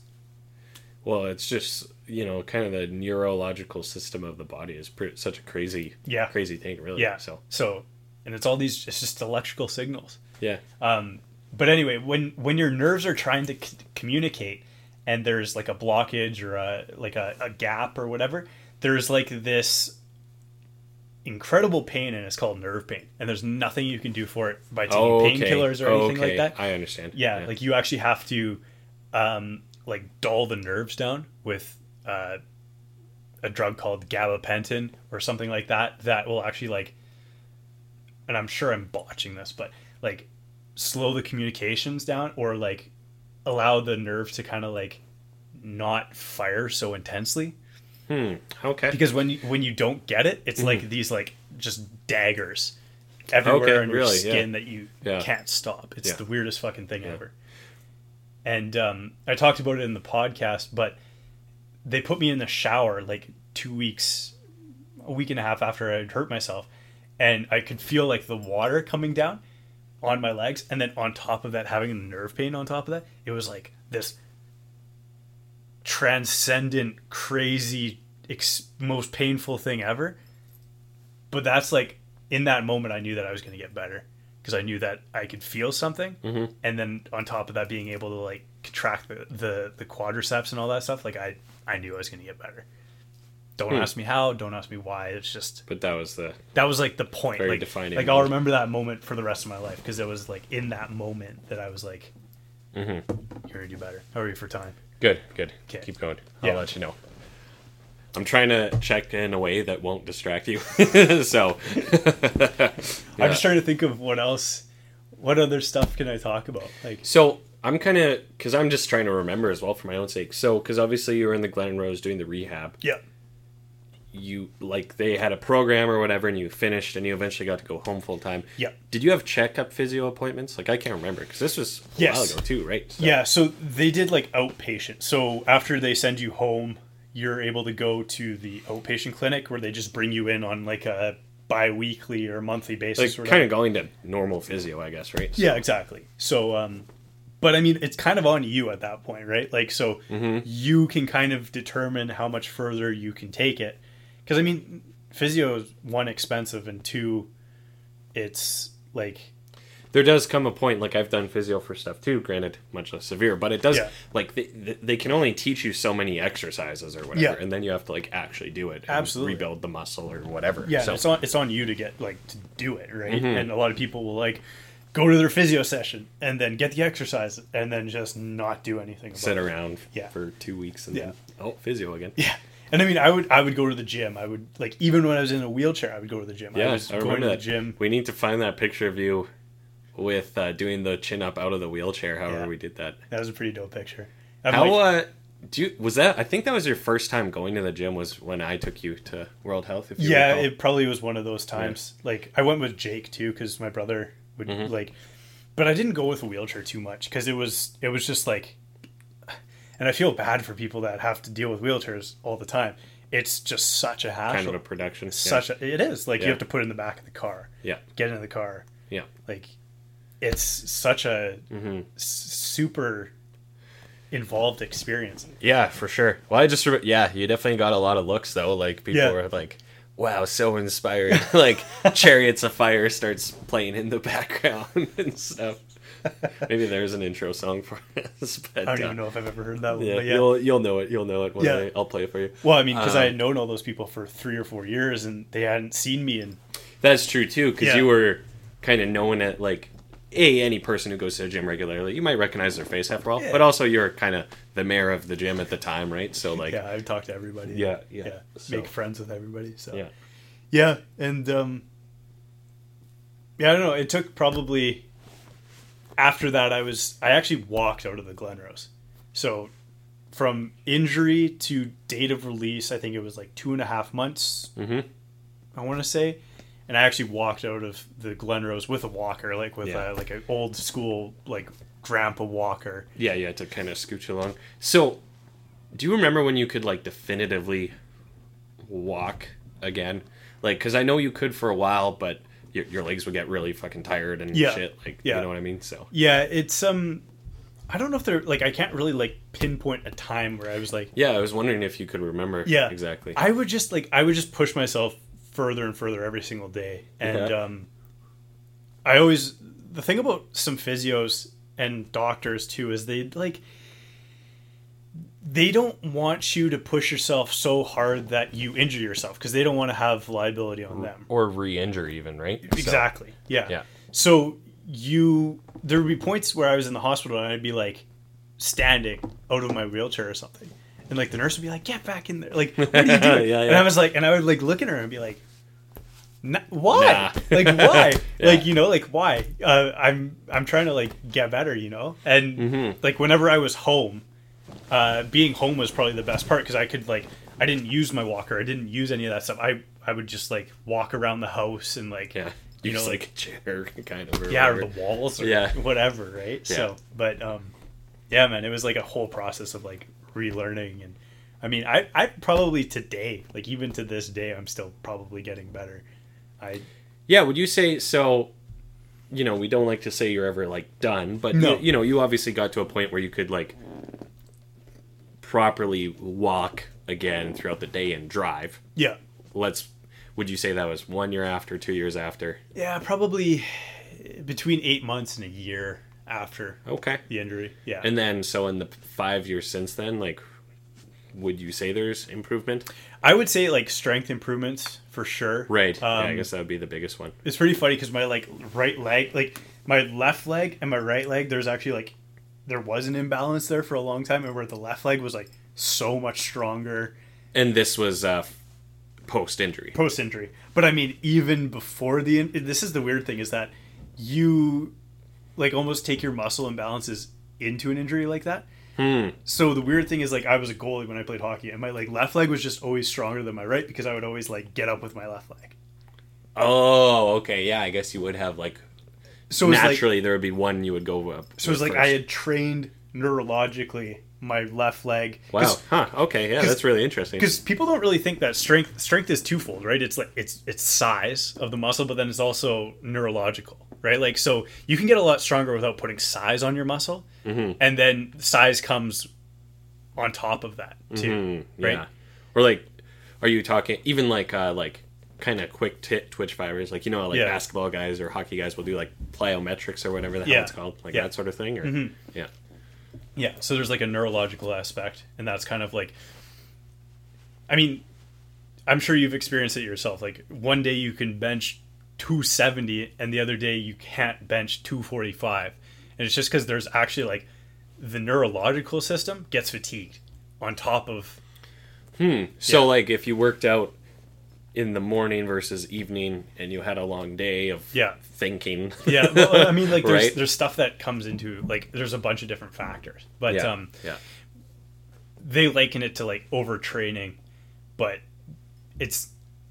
Well, it's just you know, kind of the neurological system of the body is pre- such a crazy, Yeah. crazy thing, really. yeah. So So and it's all these it's just electrical signals. yeah, Um, but anyway, when when your nerves are trying to c- communicate, and there's like a blockage or a like a, a gap or whatever, there's like this incredible pain, and it's called nerve pain. And there's nothing you can do for it by taking oh, okay. painkillers or anything okay. like that. I understand. yeah, like you actually have to um, like dull the nerves down with uh, a drug called gabapentin or something like that that will actually like and I'm sure I'm botching this but like slow the communications down or like allow the nerve to kind of like not fire so intensely Hmm. Okay. because when you when you don't get it it's like these like just daggers everywhere Mm-hmm. Okay, on your really, skin yeah. that you Yeah. can't stop it's Yeah. the weirdest fucking thing ever and um, i talked about it in the podcast but they put me in the shower like two weeks a week and a half after i'd hurt myself. And i could feel like the water coming down on my legs. And then on top of that having the nerve pain on top of that it was like this transcendent crazy ex- most painful thing ever. But that's like in that moment i knew that i was going to get better because i knew that i could feel something Mhm. and then on top of that being able to like contract the the, the quadriceps and all that stuff like i i knew i was going to get better don't Hmm. ask me how don't ask me why it's just But that was the that was like the point Very like, defining like i'll remember that moment for the rest of my life because it was like in that moment that i was like Mhm. you're gonna do better how are you for time good. Good. Okay. Keep going. I'll Yeah. let you know. I'm trying to check in a way that won't distract you. (laughs) so (laughs) i'm just trying to think of what else what other stuff can i talk about like So I'm kind of because I'm just trying to remember as well for my own sake. So because obviously you were in the Glenrose doing the rehab, yeah you like they had a program or whatever, and you finished, and you eventually got to go home full time. yeah Did you have checkup physio appointments? Like I can't remember because this was a Yes. while ago too, right? So- Yeah, so they did like outpatient. So after they send you home, you're able to go to the outpatient clinic where they just bring you in on like a bi-weekly or monthly basis. like kind of going to normal physio, I guess, right? Yeah, exactly. So, um, but I mean, it's kind of on you at that point, right? Like, so Mm-hmm. you can kind of determine how much further you can take it. Because I mean, physio is one expensive and two, it's like There does come a point, like I've done physio for stuff too, granted much less severe, but it does Yeah. like they, they can only teach you so many exercises or whatever, Yeah. and then you have to like actually do it, and Absolutely. rebuild the muscle or whatever. Yeah, so it's on it's on you to get like to do it right. Mhm. And a lot of people will like go to their physio session and then get the exercise and then just not do anything. About sit it. around Yeah. for two weeks and Yeah. then oh physio again. Yeah, and I mean, I would I would go to the gym. I would like even when I was in a wheelchair, I would go to the gym. I Yeah, was I going to the gym. We need to find that picture of you with uh, doing the chin up out of the wheelchair. However, Yeah. we did that. That was a pretty dope picture. I'm How like- uh, do you, was that? I think that was your first time going to the gym. Was when I took you to World Health. If you yeah, recall. it probably was one of those times. Like I went with Jake too because my brother would Mhm. like, but I didn't go with a wheelchair too much because it was it was just like, and I feel bad for people that have to deal with wheelchairs all the time. It's just such a hassle. kind of a production. such a it is like Yeah. you have to put it in the back of the car Yeah. get in the car Yeah. like it's such a yeah. hmm super involved experience Yeah, for sure. Well, I just re- yeah, you definitely got a lot of looks though. Like people Yeah. were like, "Wow, so inspired!" (laughs) like "Chariots of Fire" starts playing in the background (laughs) and stuff. Maybe there's an intro song for (laughs) us. But, i don't uh, even know if i've ever heard that one Yeah, but yeah you'll you'll know it. You'll know it. One Yeah. day. I'll play it for you. well i mean because i Um, had known all those people for three or four years and they hadn't seen me And That's true too, because Yeah. you were kind of known at like a any person who goes to the gym regularly, you might recognize their face after all. Yeah. But also, you're kind of the mayor of the gym at the time, right? So like, yeah, I talk to everybody. Yeah, yeah. yeah. So- Make friends with everybody. So yeah, Yeah, and um, yeah, I don't know. It took probably after that. I was I actually walked out of the Glenrose. So from injury to date of release, I think it was like two and a half months. Mhm. I want to say, and I actually walked out of the Glenrose with a walker, like with Yeah. a, like an old school like grandpa walker. yeah, yeah, to kind of scooch along. So, do you remember when you could like definitively walk again? Like, because I know you could for a while, but your, your legs would get really fucking tired and Yeah. shit. Like, Yeah. you know what I mean? So, Yeah, it's um, I don't know if they're like I can't really like pinpoint a time where I was like yeah, I was wondering if you could remember. Yeah, exactly. I would just like I would just push myself further and further every single day, and Yeah. um, I always the thing about some physios and doctors too is they like they don't want you to push yourself so hard that you injure yourself because they don't want to have liability on them. or re-injure even, right? So- Exactly. Yeah. Yeah. So you there would be points where I was in the hospital and I'd be like standing out of my wheelchair or something. And like the nurse would be like, "Get back in there!" Like, what are you (laughs) doing? Yeah, And. I was like, and I would like look at her and be like, "Why? Nah. (laughs) like, why? (laughs) Yeah. Like, you know, like why? Uh, I'm I'm trying to like get better, you know." And Mhm. like whenever I was home, uh, being home was probably the best part because I could like I didn't use my walker, I didn't use any of that stuff. I I would just like walk around the house and like Yeah. You know, like a chair, kind of. Or yeah, or the walls or Yeah. whatever, right? Yeah. So, but um, yeah, man, it was like a whole process of like relearning, and I mean, I I probably today, like even to this day, I'm still probably getting better. I Yeah, would you say so? You know, we don't like to say you're ever like done, but No. you, you know, you obviously got to a point where you could like properly walk again throughout the day and drive. yeah Let's. Would you say that was one year after, two years after? yeah probably between eight months and a year after Okay. the injury. Yeah, And then, so in the five years since then, like, would you say there's improvement? I would say like strength improvements for sure. Right. yeah, I Um, guess that would be the biggest one. it's pretty funny because my like right leg like my left leg and my right leg there's actually like there was an imbalance there for a long time and where the left leg was like so much stronger And this was uh, post injury. post injury but i mean even before the in- this is the weird thing is that you like almost take your muscle imbalances into an injury like that Hmm. so the weird thing is like i was a goalie when i played hockey and my like left leg was just always stronger than my right because i would always like get up with my left leg Oh, okay. Yeah, I guess you would have like so was like naturally there would be one you would go up. So it's like I had trained neurologically my left leg. Wow. Huh. Okay. Yeah, that's really interesting. Because people don't really think that strength strength is twofold, right? It's like it's it's size of the muscle, but then it's also neurological, right? Like so you can get a lot stronger without putting size on your muscle, Mhm. and then size comes on top of that too, Hmm, right? Yeah. Or like, are you talking even like uh like kind of quick t- twitch fibers, like you know, like Yeah. basketball guys or hockey guys will do like plyometrics or whatever the hell Yeah. it's called, like Yeah. Mm-hmm. that sort of thing. Or yeah. Yeah, so there's like a neurological aspect, and that's kind of like, I mean, I'm sure you've experienced it yourself. Like one day you can bench 270, and the other day you can't bench 245, and it's just because there's actually like the neurological system gets fatigued on top of Hmm. So Yeah. like if you worked out in the morning versus evening and you had a long day of Yeah. thinking. yeah. Well, I mean, like (laughs) there's Right? there's stuff that comes into like there's a bunch of different factors, but yeah. um, yeah. they liken it to like overtraining, but it's,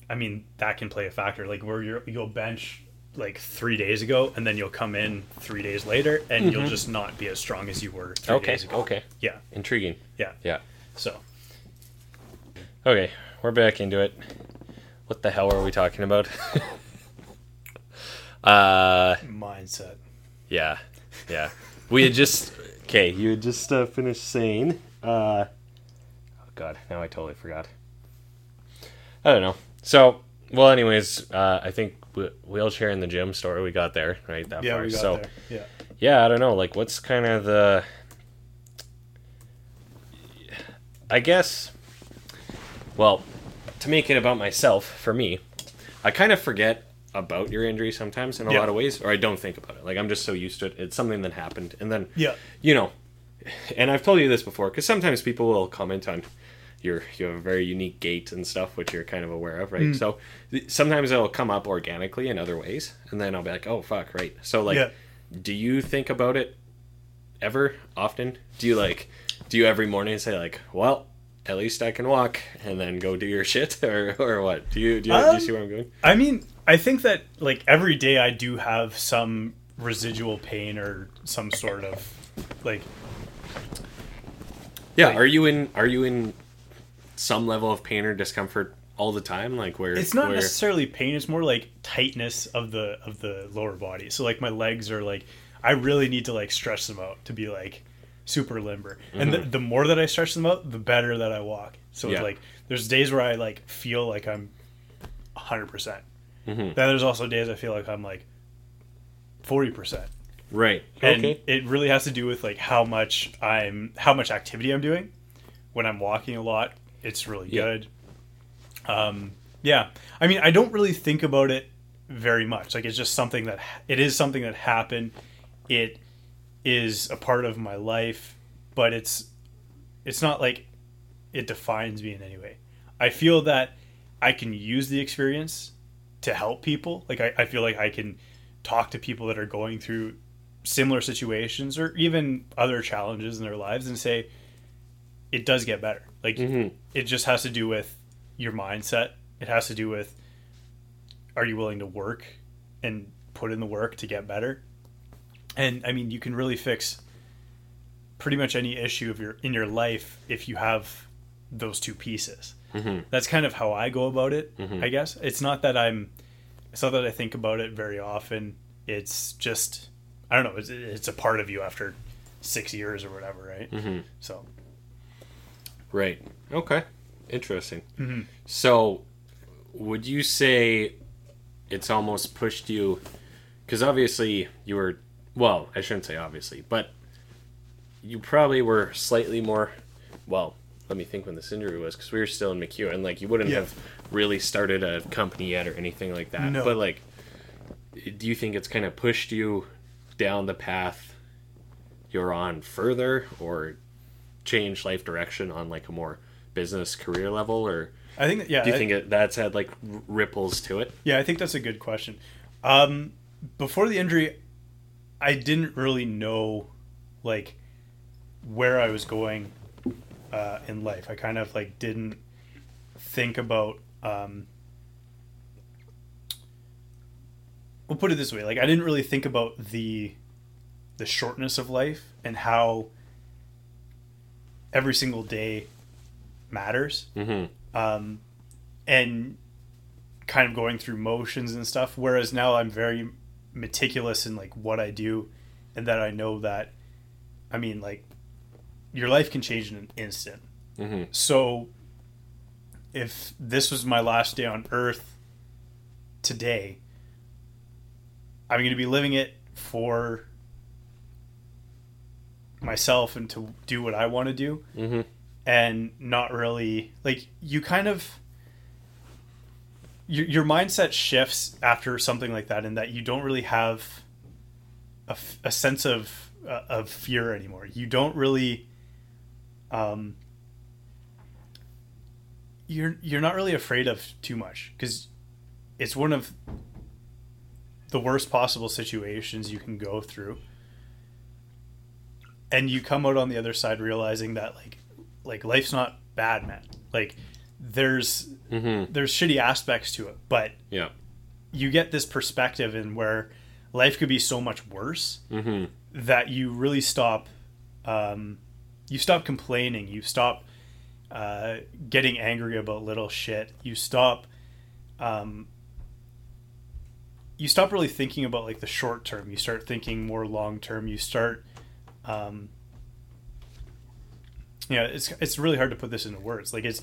I mean, that can play a factor. Like where you're, you'll bench like three days ago, and then you'll come in three days later, and you'll just not be as strong as you were three Okay. days ago. Okay. Yeah, Intriguing. yeah. Yeah. So Okay, we're back into it. What the hell are we talking about? (laughs) uh, mindset. yeah, yeah. We had just okay. You had just uh, finished saying. Uh, oh God, now I totally forgot. I don't know. So, well, anyways, uh, I think wh- wheelchair in the gym story we got there right that Yeah, far. we got so, there. Yeah. yeah, I don't know. Like, what's kind of the? I guess. Well, to make it about myself, for me, I kind of forget about your injury sometimes in a Yeah. lot of ways, or I don't think about it. Like I'm just so used to it. It's something that happened, and then Yeah. you know, and I've told you this before because sometimes people will comment on your you have a very unique gait and stuff, which you're kind of aware of, right? Mm. So th- sometimes it'll come up organically in other ways, and then I'll be like, oh fuck, right. So like, Yeah. do you think about it ever often? Do you like, do you every morning say like, well, at least I can walk, and then go do your (laughs) shit, or or what? Do you do you, do Um, you see where I'm going? I mean, I think that like every day I do have some residual pain or some sort of like Yeah, like- are you in are you in some level of pain or discomfort all the time? Like where it's not where, necessarily pain it's more like tightness of the of the lower body so like my legs are like i really need to like stretch them out to be like super limber and the, the more that i stretch them out the better that i walk so Mm-hmm. Yeah. it's like there's days where i like feel like i'm 100% Mhm. then there's also days i feel like i'm like 40% right? and Okay, it really has to do with like how much i'm how much activity i'm doing when i'm walking a lot it's really Yeah. good um yeah i mean i don't really think about it very much like it's just something that it is something that happened it is a part of my life but it's it's not like it defines me in any way. I feel that i can use the experience to help people. Like i, I feel like i can talk to people that are going through similar situations or even other challenges in their lives and say it does get better. Like Mhm. it just has to do with your mindset. It has to do with are you willing to work and put in the work to get better and i mean you can really fix pretty much any issue of your in your life if you have those two pieces Mhm. that's kind of how i go about it Mhm. i guess it's not that i'm it's not that i think about it very often it's just i don't know it's, it's a part of you after six years or whatever right Mhm. so right. Okay, interesting. Mhm. So, would you say it's almost pushed you? Because obviously you were well, I shouldn't say obviously, but you probably were slightly more. Well, let me think when this injury was because we were still in MacEwan. and like you wouldn't Yeah. have really started a company yet or anything like that. No. But like, do you think it's kind of pushed you down the path you're on further, or changed life direction on like a more business career level, or i think that, yeah do you I- think it, that's had like ripples to it? Yeah, I think that's a good question. Um, before the injury, I didn't really know like where I was going uh, in life. I kind of like didn't think about. Um, we'll put it this way: like I didn't really think about the the shortness of life and how every single day matters Mm-hmm. um, and kind of going through motions and stuff. Whereas now I'm very meticulous in like what I do, and that I know that, I mean, like your life can change in an instant. Mm-hmm. So if this was my last day on Earth today, I'm going to be living it for myself and to do what I want to do Mm-hmm. and not really like you kind of your, your mindset shifts after something like that in that you don't really have a, a sense of uh, of fear anymore. You don't really um you're you're not really afraid of too much because it's one of the worst possible situations you can go through. And you come out on the other side realizing that like like life's not bad man. Like there's Mm-hmm. there's shitty aspects to it but Yeah. you get this perspective in where life could be so much worse Mm-hmm. that you really stop um, you stop complaining you stop uh, getting angry about little shit you stop um, you stop really thinking about like the short term you start thinking more long term you start um, yeah it's it's really hard to put this into words like it's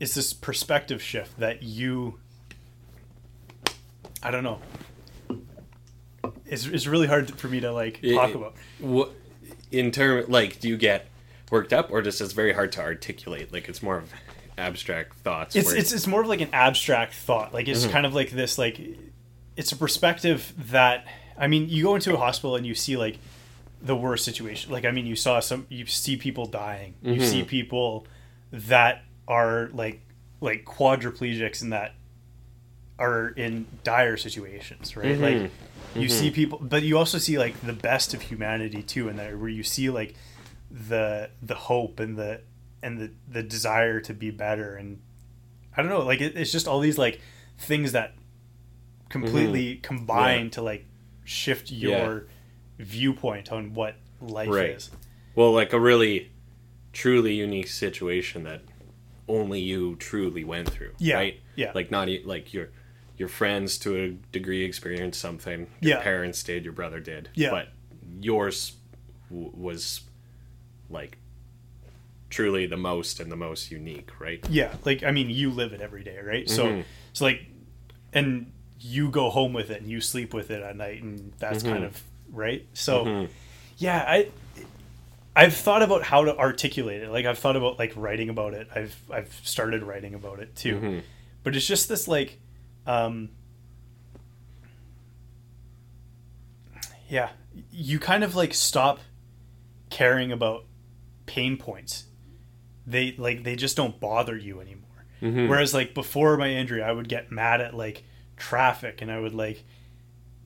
it's this perspective shift that you i don't know it's, it's really hard for me to like talk it- about What in term like do you get worked up or just it's very hard to articulate? Like it's more of abstract thoughts. it's it's it's more of like an abstract thought like it's mm-hmm. kind of like this like it's a perspective that I mean, you go into a hospital and you see like the worst situation. Like I mean, you saw some you see people dying. You see mm-hmm. people that are like like quadriplegics and that are in dire situations, right? Mm-hmm. Like you mm-hmm. see people but you also see like the best of humanity too in there where you see like the the hope and the and the the desire to be better and I don't know, like it, it's just all these like things that completely mm-hmm. combine Yeah. to like shift your viewpoint on what life Right. is. Well, like a really, truly unique situation that only you truly went through. Yeah, Right. yeah. Like not like your your friends to a degree experienced something. Your Yeah. parents did. Your brother did. Yeah. But yours w- was like truly the most and the most unique. Right. Yeah, like I mean, you live it every day, right? So, Mhm. so like, and you go home with it and you sleep with it at night, and that's kind Mhm. of right. So, Mhm. yeah, I, I've thought about how to articulate it. Like I've thought about like writing about it. I've I've started writing about it too, Mhm. but it's just this like, um, yeah, you kind of like stop caring about pain points. They like they just don't bother you anymore. Mhm. Whereas like before my injury, I would get mad at like traffic and I would like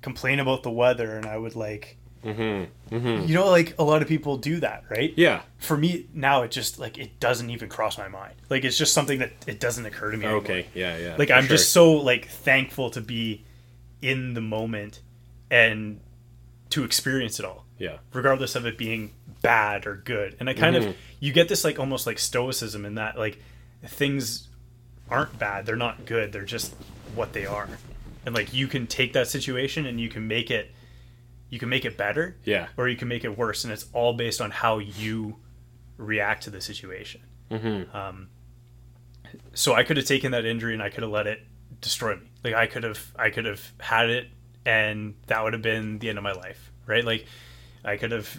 complain about the weather and I would like Mhm. Mhm. you know like a lot of people do that, right? Yeah. For me now it just like it doesn't even cross my mind. Like it's just something that it doesn't occur to me anymore. Okay. Yeah. Yeah. Like I'm sure. just so like thankful to be in the moment and to experience it all Yeah. regardless of it being bad or good. And I kind Mhm. of you get this like almost like stoicism in that like things aren't bad, they're not good, they're just what they are. And like you can take that situation and you can make it you can make it better Yeah. or you can make it worse and it's all based on how you react to the situation. Mhm. Um so I could have taken that injury and I could have let it destroy me. Like I could have I could have had it and that would have been the end of my life, right? Like I could have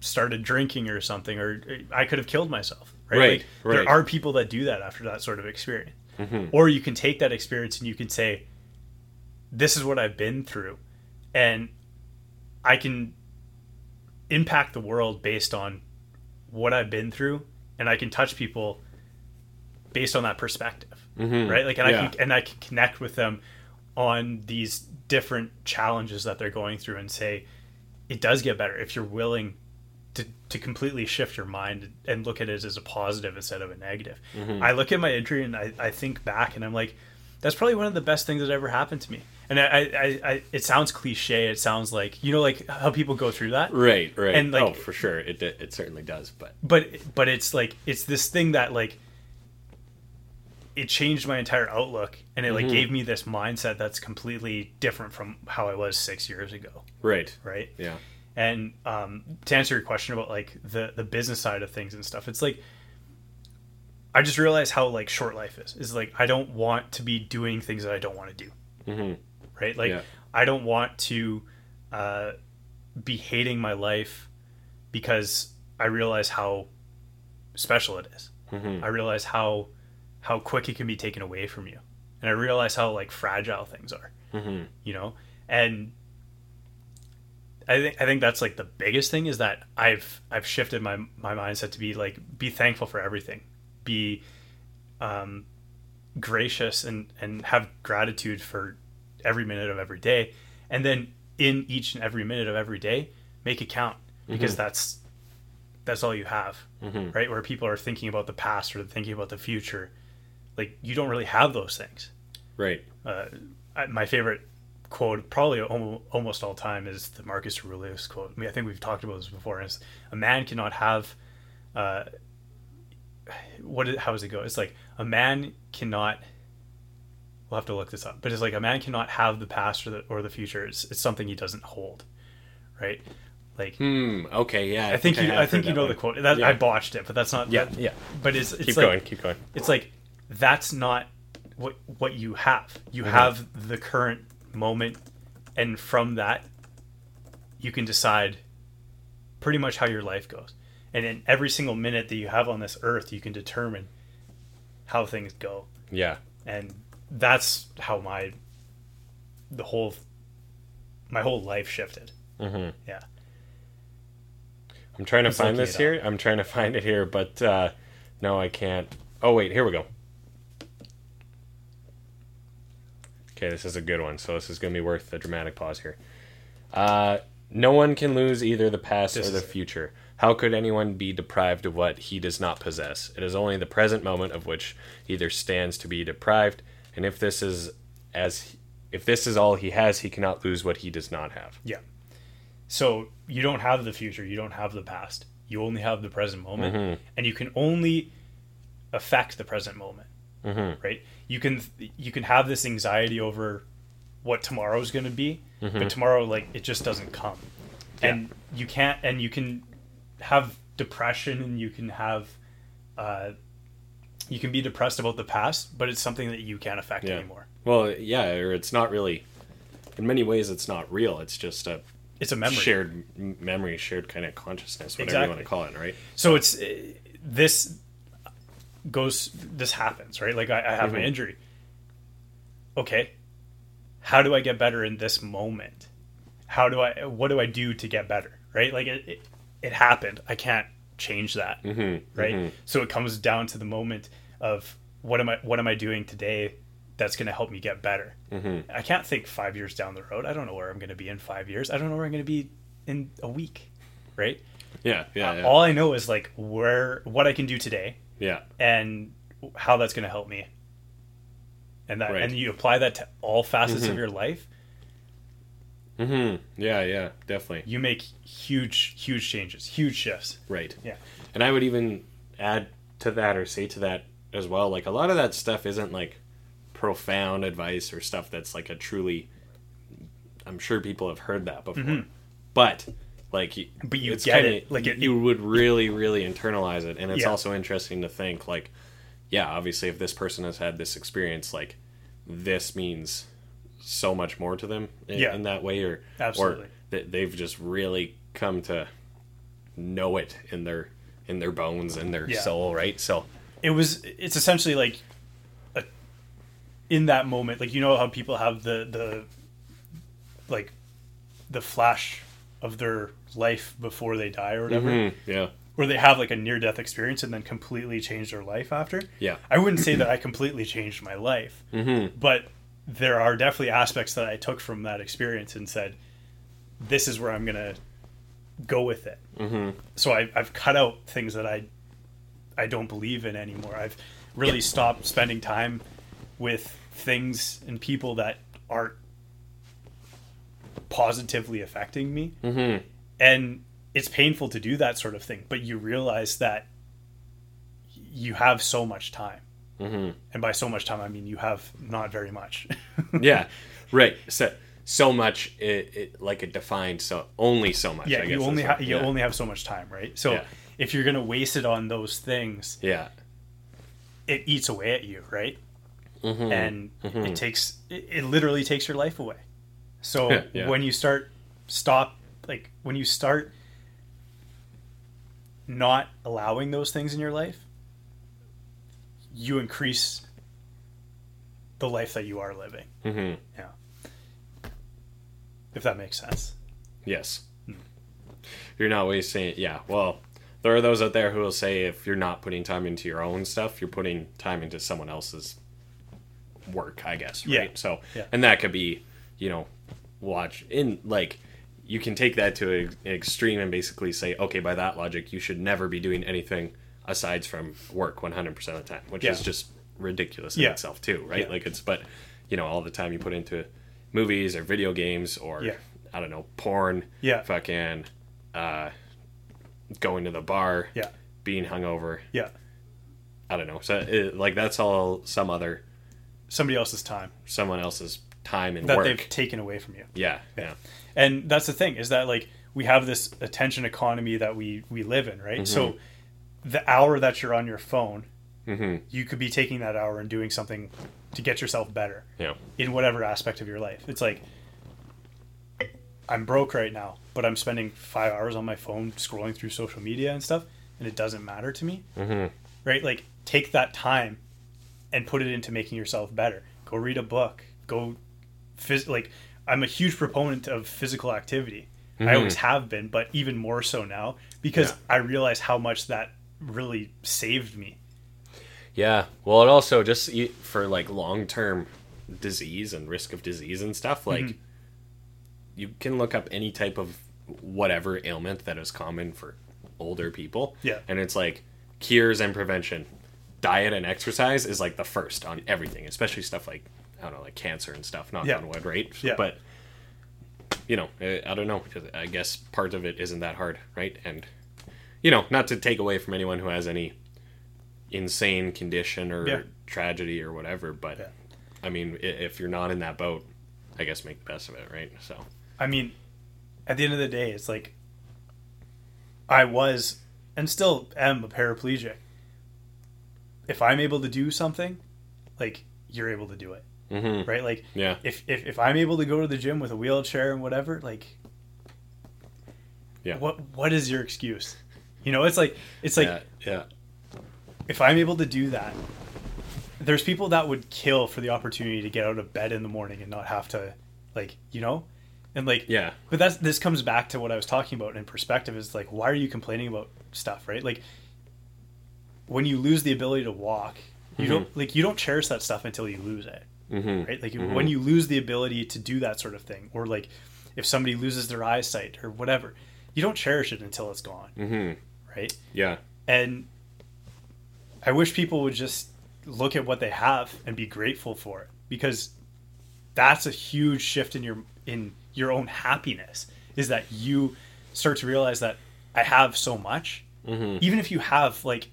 started drinking or something or I could have killed myself, right? Right, Like, right. There are people that do that after that sort of experience. Mhm. Or you can take that experience and you can say this is what I've been through and I can impact the world based on what I've been through and I can touch people based on that perspective Mhm. right like and Yeah. I can and I can connect with them on these different challenges that they're going through and say it does get better if you're willing to, to completely shift your mind and look at it as a positive instead of a negative. Mm-hmm. I look at my injury and I, I think back and I'm like, that's probably one of the best things that ever happened to me. And I, I, I, it sounds cliche. It sounds like, you know, like how people go through that. Right. Right. And, like- oh, for sure, it it certainly does. But but but it's like it's this thing that like it changed my entire outlook and it like Mhm. gave me this mindset that's completely different from how I was six years ago, right. right? Yeah. And um, to answer your question about like the the business side of things and stuff, it's like I just realized how like short life is. Is like I don't want to be doing things that I don't want to do, hmm right? Like Yeah. I don't want to uh, be hating my life because I realize how special it is. hmm I realize how how quick it can be taken away from you, and I realize how like fragile things are. hmm You know, and I think I think that's like the biggest thing is that I've I've shifted my my mindset to be like be thankful for everything, be um, gracious and and have gratitude for every minute of every day, and then in each and every minute of every day make it count because that's that's all you have hmm right? Where people are thinking about the past or thinking about the future. Like you don't really have those things. Right. Uh, my favorite quote, probably almost all time, is the Marcus Aurelius quote. I mean, I think we've talked about this before. Is a man cannot have, uh, what? Is, how does it go? It's like a man cannot. We'll have to look this up, but it's like a man cannot have the past or the or the future. It's it's something he doesn't hold, right? Like Hmm. Okay. Yeah. I think you, have I think you know one. the quote. That, Yeah. I botched it, but that's not. Yeah. that- Yeah. But it's it's Keep like going. Keep going. it's like that's not what what you have. You Mhm. have the current moment, and from that, you can decide pretty much how your life goes. And in every single minute that you have on this earth, you can determine how things go. Yeah. And that's how my the whole my whole life shifted. Mhm. Yeah. I'm trying to It's find this here. I'm trying to find it here, but uh, no, I can't. Oh wait, here we go. Okay, this is a good one. So this is going to be worth the dramatic pause here. Uh, no one can lose either the past This or the future. How could anyone be deprived of what he does not possess? It is only the present moment of which either stands to be deprived, and if this is as if this is all he has, he cannot lose what he does not have. Yeah. So you don't have the future, you don't have the past. You only have the present moment, and you can only affect the present moment. Mhm. Right? You can you can have this anxiety over what tomorrow's going to be, but tomorrow like it just doesn't come. And you can't and you can have depression and you can have uh you can be depressed about the past, but it's something that you can't affect Yeah. anymore. Well, yeah, or it's not really. In many ways, it's not real. It's just a It's a memory. shared memory, shared kind of consciousness, whatever you want to call it, right? so it's uh, this goes this happens right like i, I have an Mhm. injury okay how do i get better in this moment how do i what do i do to get better right like it it, it happened i can't change that Mhm, right mhm. so it comes down to the moment of what am i what am i doing today that's going to help me get better Mhm. i can't think five years down the road i don't know where i'm going to be in five years i don't know where i'm going to be in a week right Yeah, yeah, uh, yeah. all I know is like where what I can do today yeah. and how that's going to help me. And that Right. and you apply that to all facets Mhm. of your life, hmm Yeah, yeah, definitely. you make huge huge changes, huge shifts. Right. Yeah. And I would even add to that or say to that as well, like a lot of that stuff isn't like profound advice or stuff that's like a truly I'm sure people have heard that before. But like Mm-hmm. But you get kinda- it, like, it- you would really really internalize it and it's Yeah. also interesting to think like yeah, obviously if this person has had this experience like this means so much more to them in, Yeah. in that way or Absolutely. or that they've just really come to know it in their in their bones and their Yeah. soul, right? So It was it's essentially like a, in that moment, like you know how people have the the like the flash of their life before they die or whatever. mhm, yeah, where they have like a near death experience and then completely change their life after. yeah, I wouldn't say that I completely changed my life, mm-hmm, but there are definitely aspects that I took from that experience and said, "This is where I'm gonna go with it." mm-hmm, So I, I've cut out things that I I don't believe in anymore. I've really stopped spending time with things and people that aren't positively affecting me mm-hmm, and it's painful to do that sort of thing but you realize that you have so much time mm-hmm. and by so much time i mean you have not very much (laughs) yeah, right. So so much, it, it like it defined so only so much. yeah I guess you only have you yeah. only have so much time right so Yeah. If you're gonna waste it on those things yeah, it eats away at you right mm-hmm, and mhm. it takes it, it literally takes your life away so (laughs) Yeah, yeah. when you start stop like when you start not allowing those things in your life you increase the life that you are living mm-hmm. if that makes sense yes. Hmm. You're not wasting. It. Yeah, well. There are those out there who will say if you're not putting time into your own stuff, you're putting time into someone else's work, I guess. Right. Yeah. So, Yeah. and that could be, you know, watch in like you can take that to an extreme and basically say, okay, by that logic, you should never be doing anything aside from work 100% of the time, which Yeah. is just ridiculous in Yeah. itself too, right? Yeah. Like it's, but you know, all the time you put into movies or video games or Yeah. I don't know, porn, Yeah. fucking, uh, going to the bar, yeah. being hungover. yeah. I don't know. So it, like that's all some other somebody else's time. someone else's time and that work. they've taken away from you. Yeah, yeah, and that's the thing is that like we have this attention economy that we we live in right? So the hour that you're on your phone hmm you could be taking that hour and doing something to get yourself better yeah, in whatever aspect of your life. It's like i'm broke right now but i'm spending five hours on my phone scrolling through social media and stuff and it doesn't matter to me hmm right like take that time and put it into making yourself better go read a book go phys- like I'm a huge proponent of physical activity. Mm-hmm. I always have been, but even more so now because Yeah. I realize how much that really saved me. Yeah. Well, it also just for like long term disease and risk of disease and stuff, like Mm-hmm. You can look up any type of whatever ailment that is common for older people. Yeah. And it's like cures and prevention. Diet and exercise is like the first on everything, especially stuff like, I don't know, like cancer and stuff, not Yeah. on wood, right? Yeah. But, you know, I I don't know. I guess part of it isn't that hard, right? And, you know, not to take away from anyone who has any insane condition or Yeah. tragedy or whatever, but Yeah. I mean, if you're not in that boat, I guess make the best of it, right? So, I mean, at the end of the day, it's like I was and still am a paraplegic. If I'm able to do something, like you're able to do it, mm-hmm. right? Like yeah, if, if if I'm able to go to the gym with a wheelchair and whatever, like yeah, what what is your excuse? You know, it's like it's like yeah, yeah, if I'm able to do that, there's people that would kill for the opportunity to get out of bed in the morning and not have to, like, you know, and like, yeah, But that's this comes back to what I was talking about in perspective. Is like, why are you complaining about stuff, right? Like, when you lose the ability to walk, you don't like you don't cherish that stuff until you lose it, mm-hmm. right? Like when you lose the ability to do that sort of thing, or like if somebody loses their eyesight or whatever, you don't cherish it until it's gone, Mm-hmm. right? yeah, And I wish people would just look at what they have and be grateful for it because that's a huge shift in your in your own happiness is that you start to realize that I have so much. Mm-hmm. Even if you have like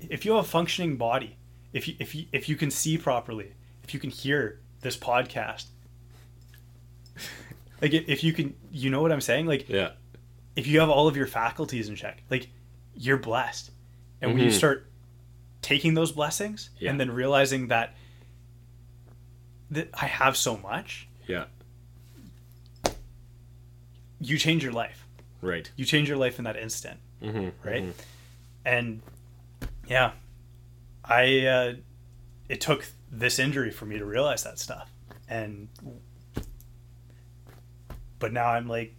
if you have a functioning body, if you if you if you can see properly, if you can hear this podcast, (laughs) like if you can you know what I'm saying? Like yeah, if you have all of your faculties in check, like you're blessed. And when you Mhm. start taking those blessings Yeah. and then realizing that that I have so much, yeah, you change your life. right, You change your life in that instant, mm-hmm. right? And yeah, I uh, it took this injury for me to realize that stuff. And but now I'm like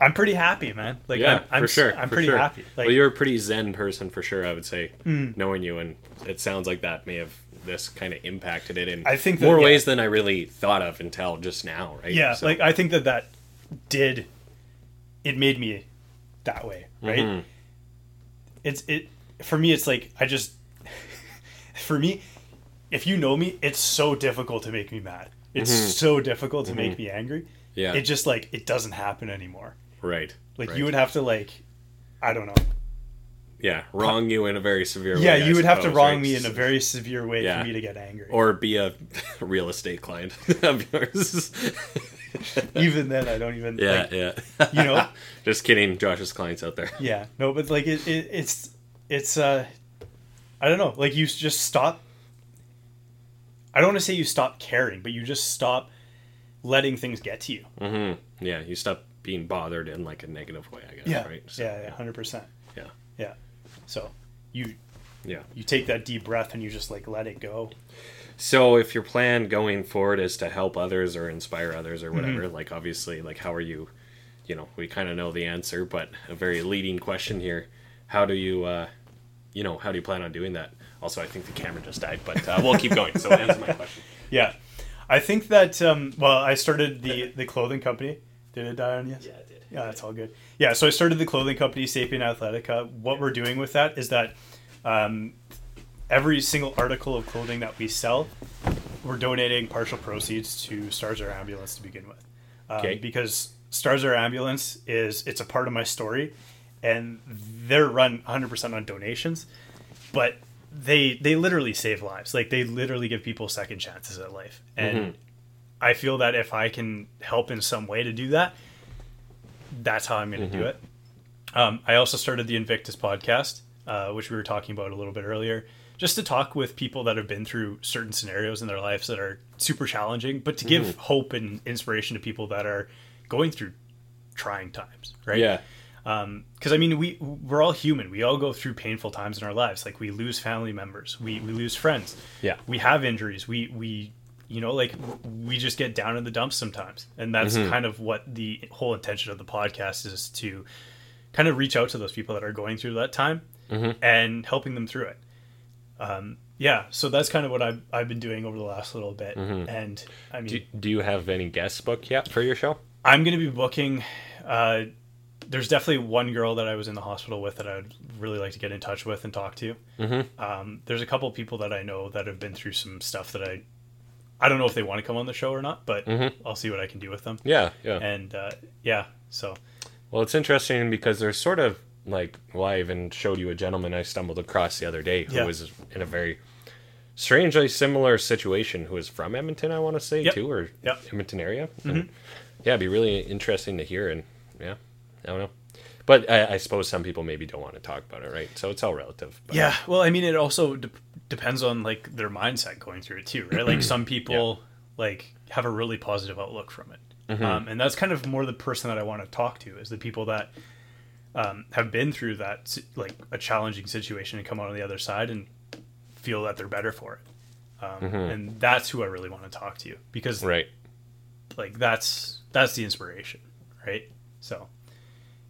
I'm pretty happy, man. Like yeah, I'm, I'm for sure. I'm for pretty sure. happy. Like well, you're a pretty zen person for sure. I would say, Mm. knowing you, and it sounds like that may have this kind of impacted it in I think that- more yeah. ways than I really thought of until just now, right? yeah So- like i think that that did it made me that way right Mhm. it's it for me it's like i just (laughs) for me if you know me it's so difficult to make me mad it's Mhm. so difficult to make me angry yeah, it just like it doesn't happen anymore right. like right. you would have to like i don't know yeah, wrong you in a very severe way. yeah I you would have to wrong right? me in a very severe way Yeah. for me to get angry or be a (laughs) real estate client (laughs) of yours. (laughs) even then i don't even yeah, like, yeah. you know? (laughs) just kidding, Josh's clients out there. Yeah, no, but like it, it it's it's uh I don't know, like you just stop I don't want to say you stop caring, but you just stop letting things get to you. hmm Yeah, you stop being bothered in like a negative way, I guess. Right. So, yeah, yeah, hundred percent. Yeah. Yeah. So you Yeah. you take that deep breath and you just like let it go. So if your plan going forward is to help others or inspire others or whatever, Mm-hmm. like obviously, like how are you? You know, we kind of know the answer, but a very leading question here: How do you, uh, you know, how do you plan on doing that? Also, I think the camera just died, but uh, we'll keep going. So answer my question. (laughs) Yeah. I think that um well, I started the the clothing company. Did it die on you? Yeah, it did. Yeah, that's all good. Yeah, so I started the clothing company, Sapien Athletica. What we're doing with that is that um, every single article of clothing that we sell, we're donating partial proceeds to STARS Air Ambulance to begin with. Um, Okay. Because STARS Air Ambulance is it's a part of my story, and they're run 100% on donations, but they they literally save lives. Like they literally give people second chances at life, and Mhm. I feel that if I can help in some way to do that, that's how I'm going to do it. Um, I also started the Invictus podcast, uh, which we were talking about a little bit earlier, just to talk with people that have been through certain scenarios in their lives that are super challenging, but to give hope and inspiration to people that are going through trying times, right? Yeah. because I mean we we're all human. We all go through painful times in our lives. Like we lose family members, we we lose friends. Yeah. we have injuries. We we you know, like we just get down in the dumps sometimes, and that's Mm-hmm. kind of what the whole intention of the podcast is to kind of reach out to those people that are going through that time Mm-hmm. and helping them through it. Um, yeah, so that's kind of what I've I've been doing over the last little bit, and I mean, Do, do you have any guests booked yet for your show? I'm going to be booking. Uh, there's definitely one girl that I was in the hospital with that I'd really like to get in touch with and talk to. Mm-hmm. Um, there's a couple people that I know that have been through some stuff that I, I don't know if they want to come on the show or not, but I'll see what I can do with them. Yeah, yeah. And uh, yeah, so Well, it's interesting because there's sort of like, well, I even showed you a gentleman I stumbled across the other day who Yeah. was in a very strangely similar situation who was from Edmonton, I want to say, Yep. too, or Yep. Edmonton area. And, yeah, it'd be really interesting to hear. And yeah, I don't know. But I, I suppose some people maybe don't want to talk about it, right? So it's all relative. But, yeah. Well, I mean, it also de- depends on like their mindset going through it too, right? Like some (clears throat) people like have a really positive outlook from it, um, and that's kind of more the person that I want to talk to is the people that um, have been through that like a challenging situation and come out on the other side and feel that they're better for it. Um, And that's who I really want to talk to because Right. like that's that's the inspiration right so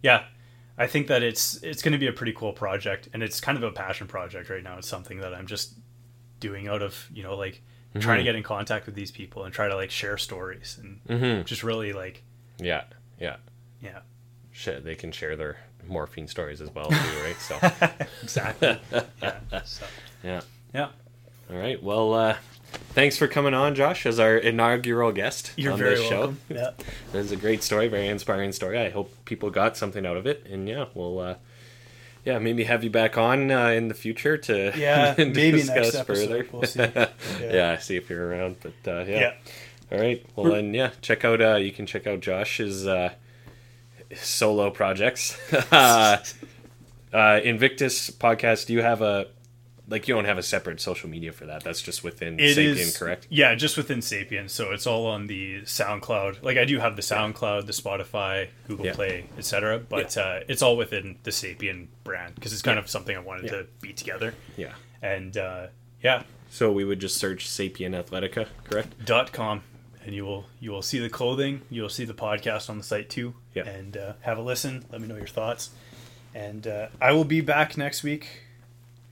yeah i think that it's it's going to be a pretty cool project and it's kind of a passion project right now it's something that i'm just doing out of you know like trying to get in contact with these people and try to like share stories and Mhm. just really like Yeah. Yeah. yeah Shit, they can share their morphine stories as well, too, (laughs) right? So, (laughs) exactly (laughs) yeah so yeah. yeah All right. Well, uh, thanks for coming on, Josh, as our inaugural guest you're on very this welcome show. yeah It was a great story, very inspiring story. I hope people got something out of it, and yeah, we'll uh, yeah maybe have you back on uh, in the future to yeah maybe discuss further. we'll see yeah. see if you're around. But uh, yeah. yeah all right. Well, then yeah, check out uh, you can check out Josh's uh, solo projects. (laughs) uh, uh, Invictus podcast. Do you have a like you don't have a separate social media for that? That's just within It Sapien, is correct? Yeah, just within Sapien. So it's all on the SoundCloud. Like I do have the SoundCloud, the Spotify, Google Yeah. Play, etc. But uh, it's all within the Sapien brand because it's kind of something I wanted Yeah. to be together. Yeah. And uh, yeah, So we would just search Sapien Athletica, correct? dot com, and you will you will see the clothing. You will see the podcast on the site too. Yeah. And uh, have a listen. Let me know your thoughts. And uh, I will be back next week.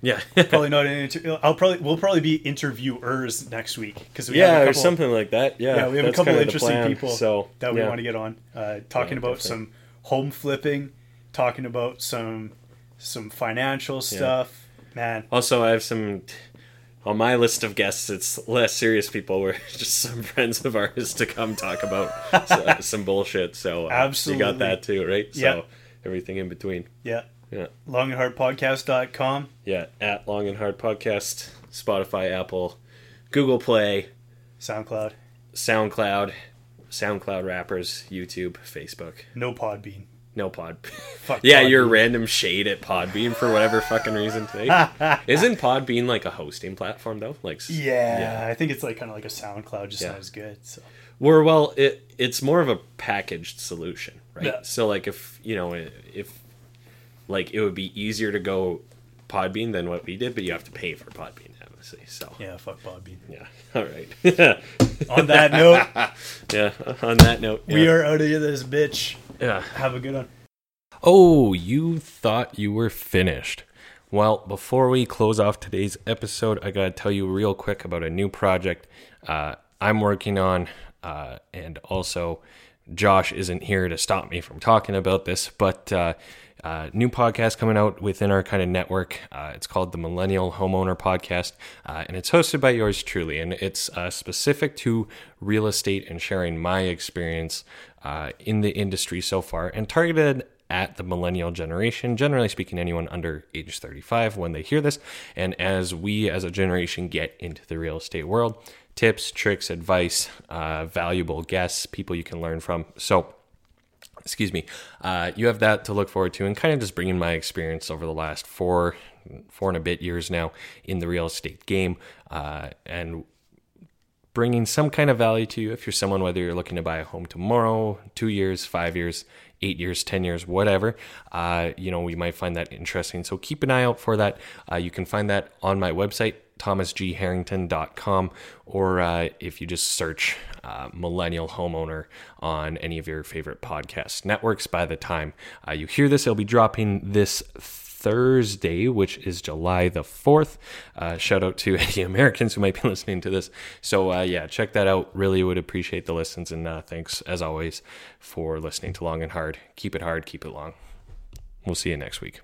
Yeah. (laughs) Probably not an interview. I'll probably we'll probably be interviewers next week because we yeah, have a or something like that. Yeah, Yeah, we have a couple kinda interesting plan. people so that we yeah. want to get on. Uh, talking Yeah, about definitely. some home flipping, talking about some some financial stuff. Man, Also, I have some on my list of guests. It's less serious people. We're (laughs) just some friends of ours to come talk about (laughs) some bullshit. So uh, you got that too, right? So Yeah. everything in between. yeah. Yeah, Longandhardpodcast.com. yeah. At Long and Hard Podcast, Spotify, Apple, Google Play, SoundCloud. SoundCloud, SoundCloud rappers, YouTube, Facebook. No Podbean. No pod. (laughs) Yeah, Podbean. your random shade at Podbean for whatever fucking reason today. (laughs) Isn't Podbean like a hosting platform though? Like s- Yeah, I think it's like kind of like a SoundCloud, just Yeah. not as good. So We're well, it it's more of a packaged solution, right? Yeah. So like if you know if like it would be easier to go Podbean than what we did, but you have to pay for Podbean, obviously. So yeah, fuck Podbean. yeah, (laughs) all right. On that note, yeah. On that note, we are out of this bitch. Yeah. Have a good one. Oh, you thought you were finished. Well, before we close off today's episode, I gotta tell you real quick about a new project uh, I'm working on, uh, and also Josh isn't here to stop me from talking about this, but uh, uh, new podcast coming out within our kind of network. Uh, it's called the Millennial Homeowner Podcast, uh, and it's hosted by yours truly, and it's uh, specific to real estate and sharing my experience uh, in the industry so far, and targeted at the millennial generation, generally speaking, anyone under age 35 when they hear this. And as we as a generation get into the real estate world, tips, tricks, advice, uh, valuable guests, people you can learn from. So, excuse me, uh, you have that to look forward to, and kind of just bringing my experience over the last four, four and a bit years now in the real estate game, uh, and bringing some kind of value to you if you're someone whether you're looking to buy a home tomorrow two years five years eight years ten years whatever uh, you know we might find that interesting so keep an eye out for that uh, you can find that on my website thomasgharrington.com, or uh, if you just search uh, Millennial Homeowner on any of your favorite podcast networks. By the time uh, you hear this, it'll be dropping this Thursday, which is July the 4th. Uh, shout out to (laughs) any Americans who might be listening to this. So, uh, yeah, check that out. Really would appreciate the listens. And uh, thanks, as always, for listening to Long and Hard. Keep it hard, keep it long. We'll see you next week.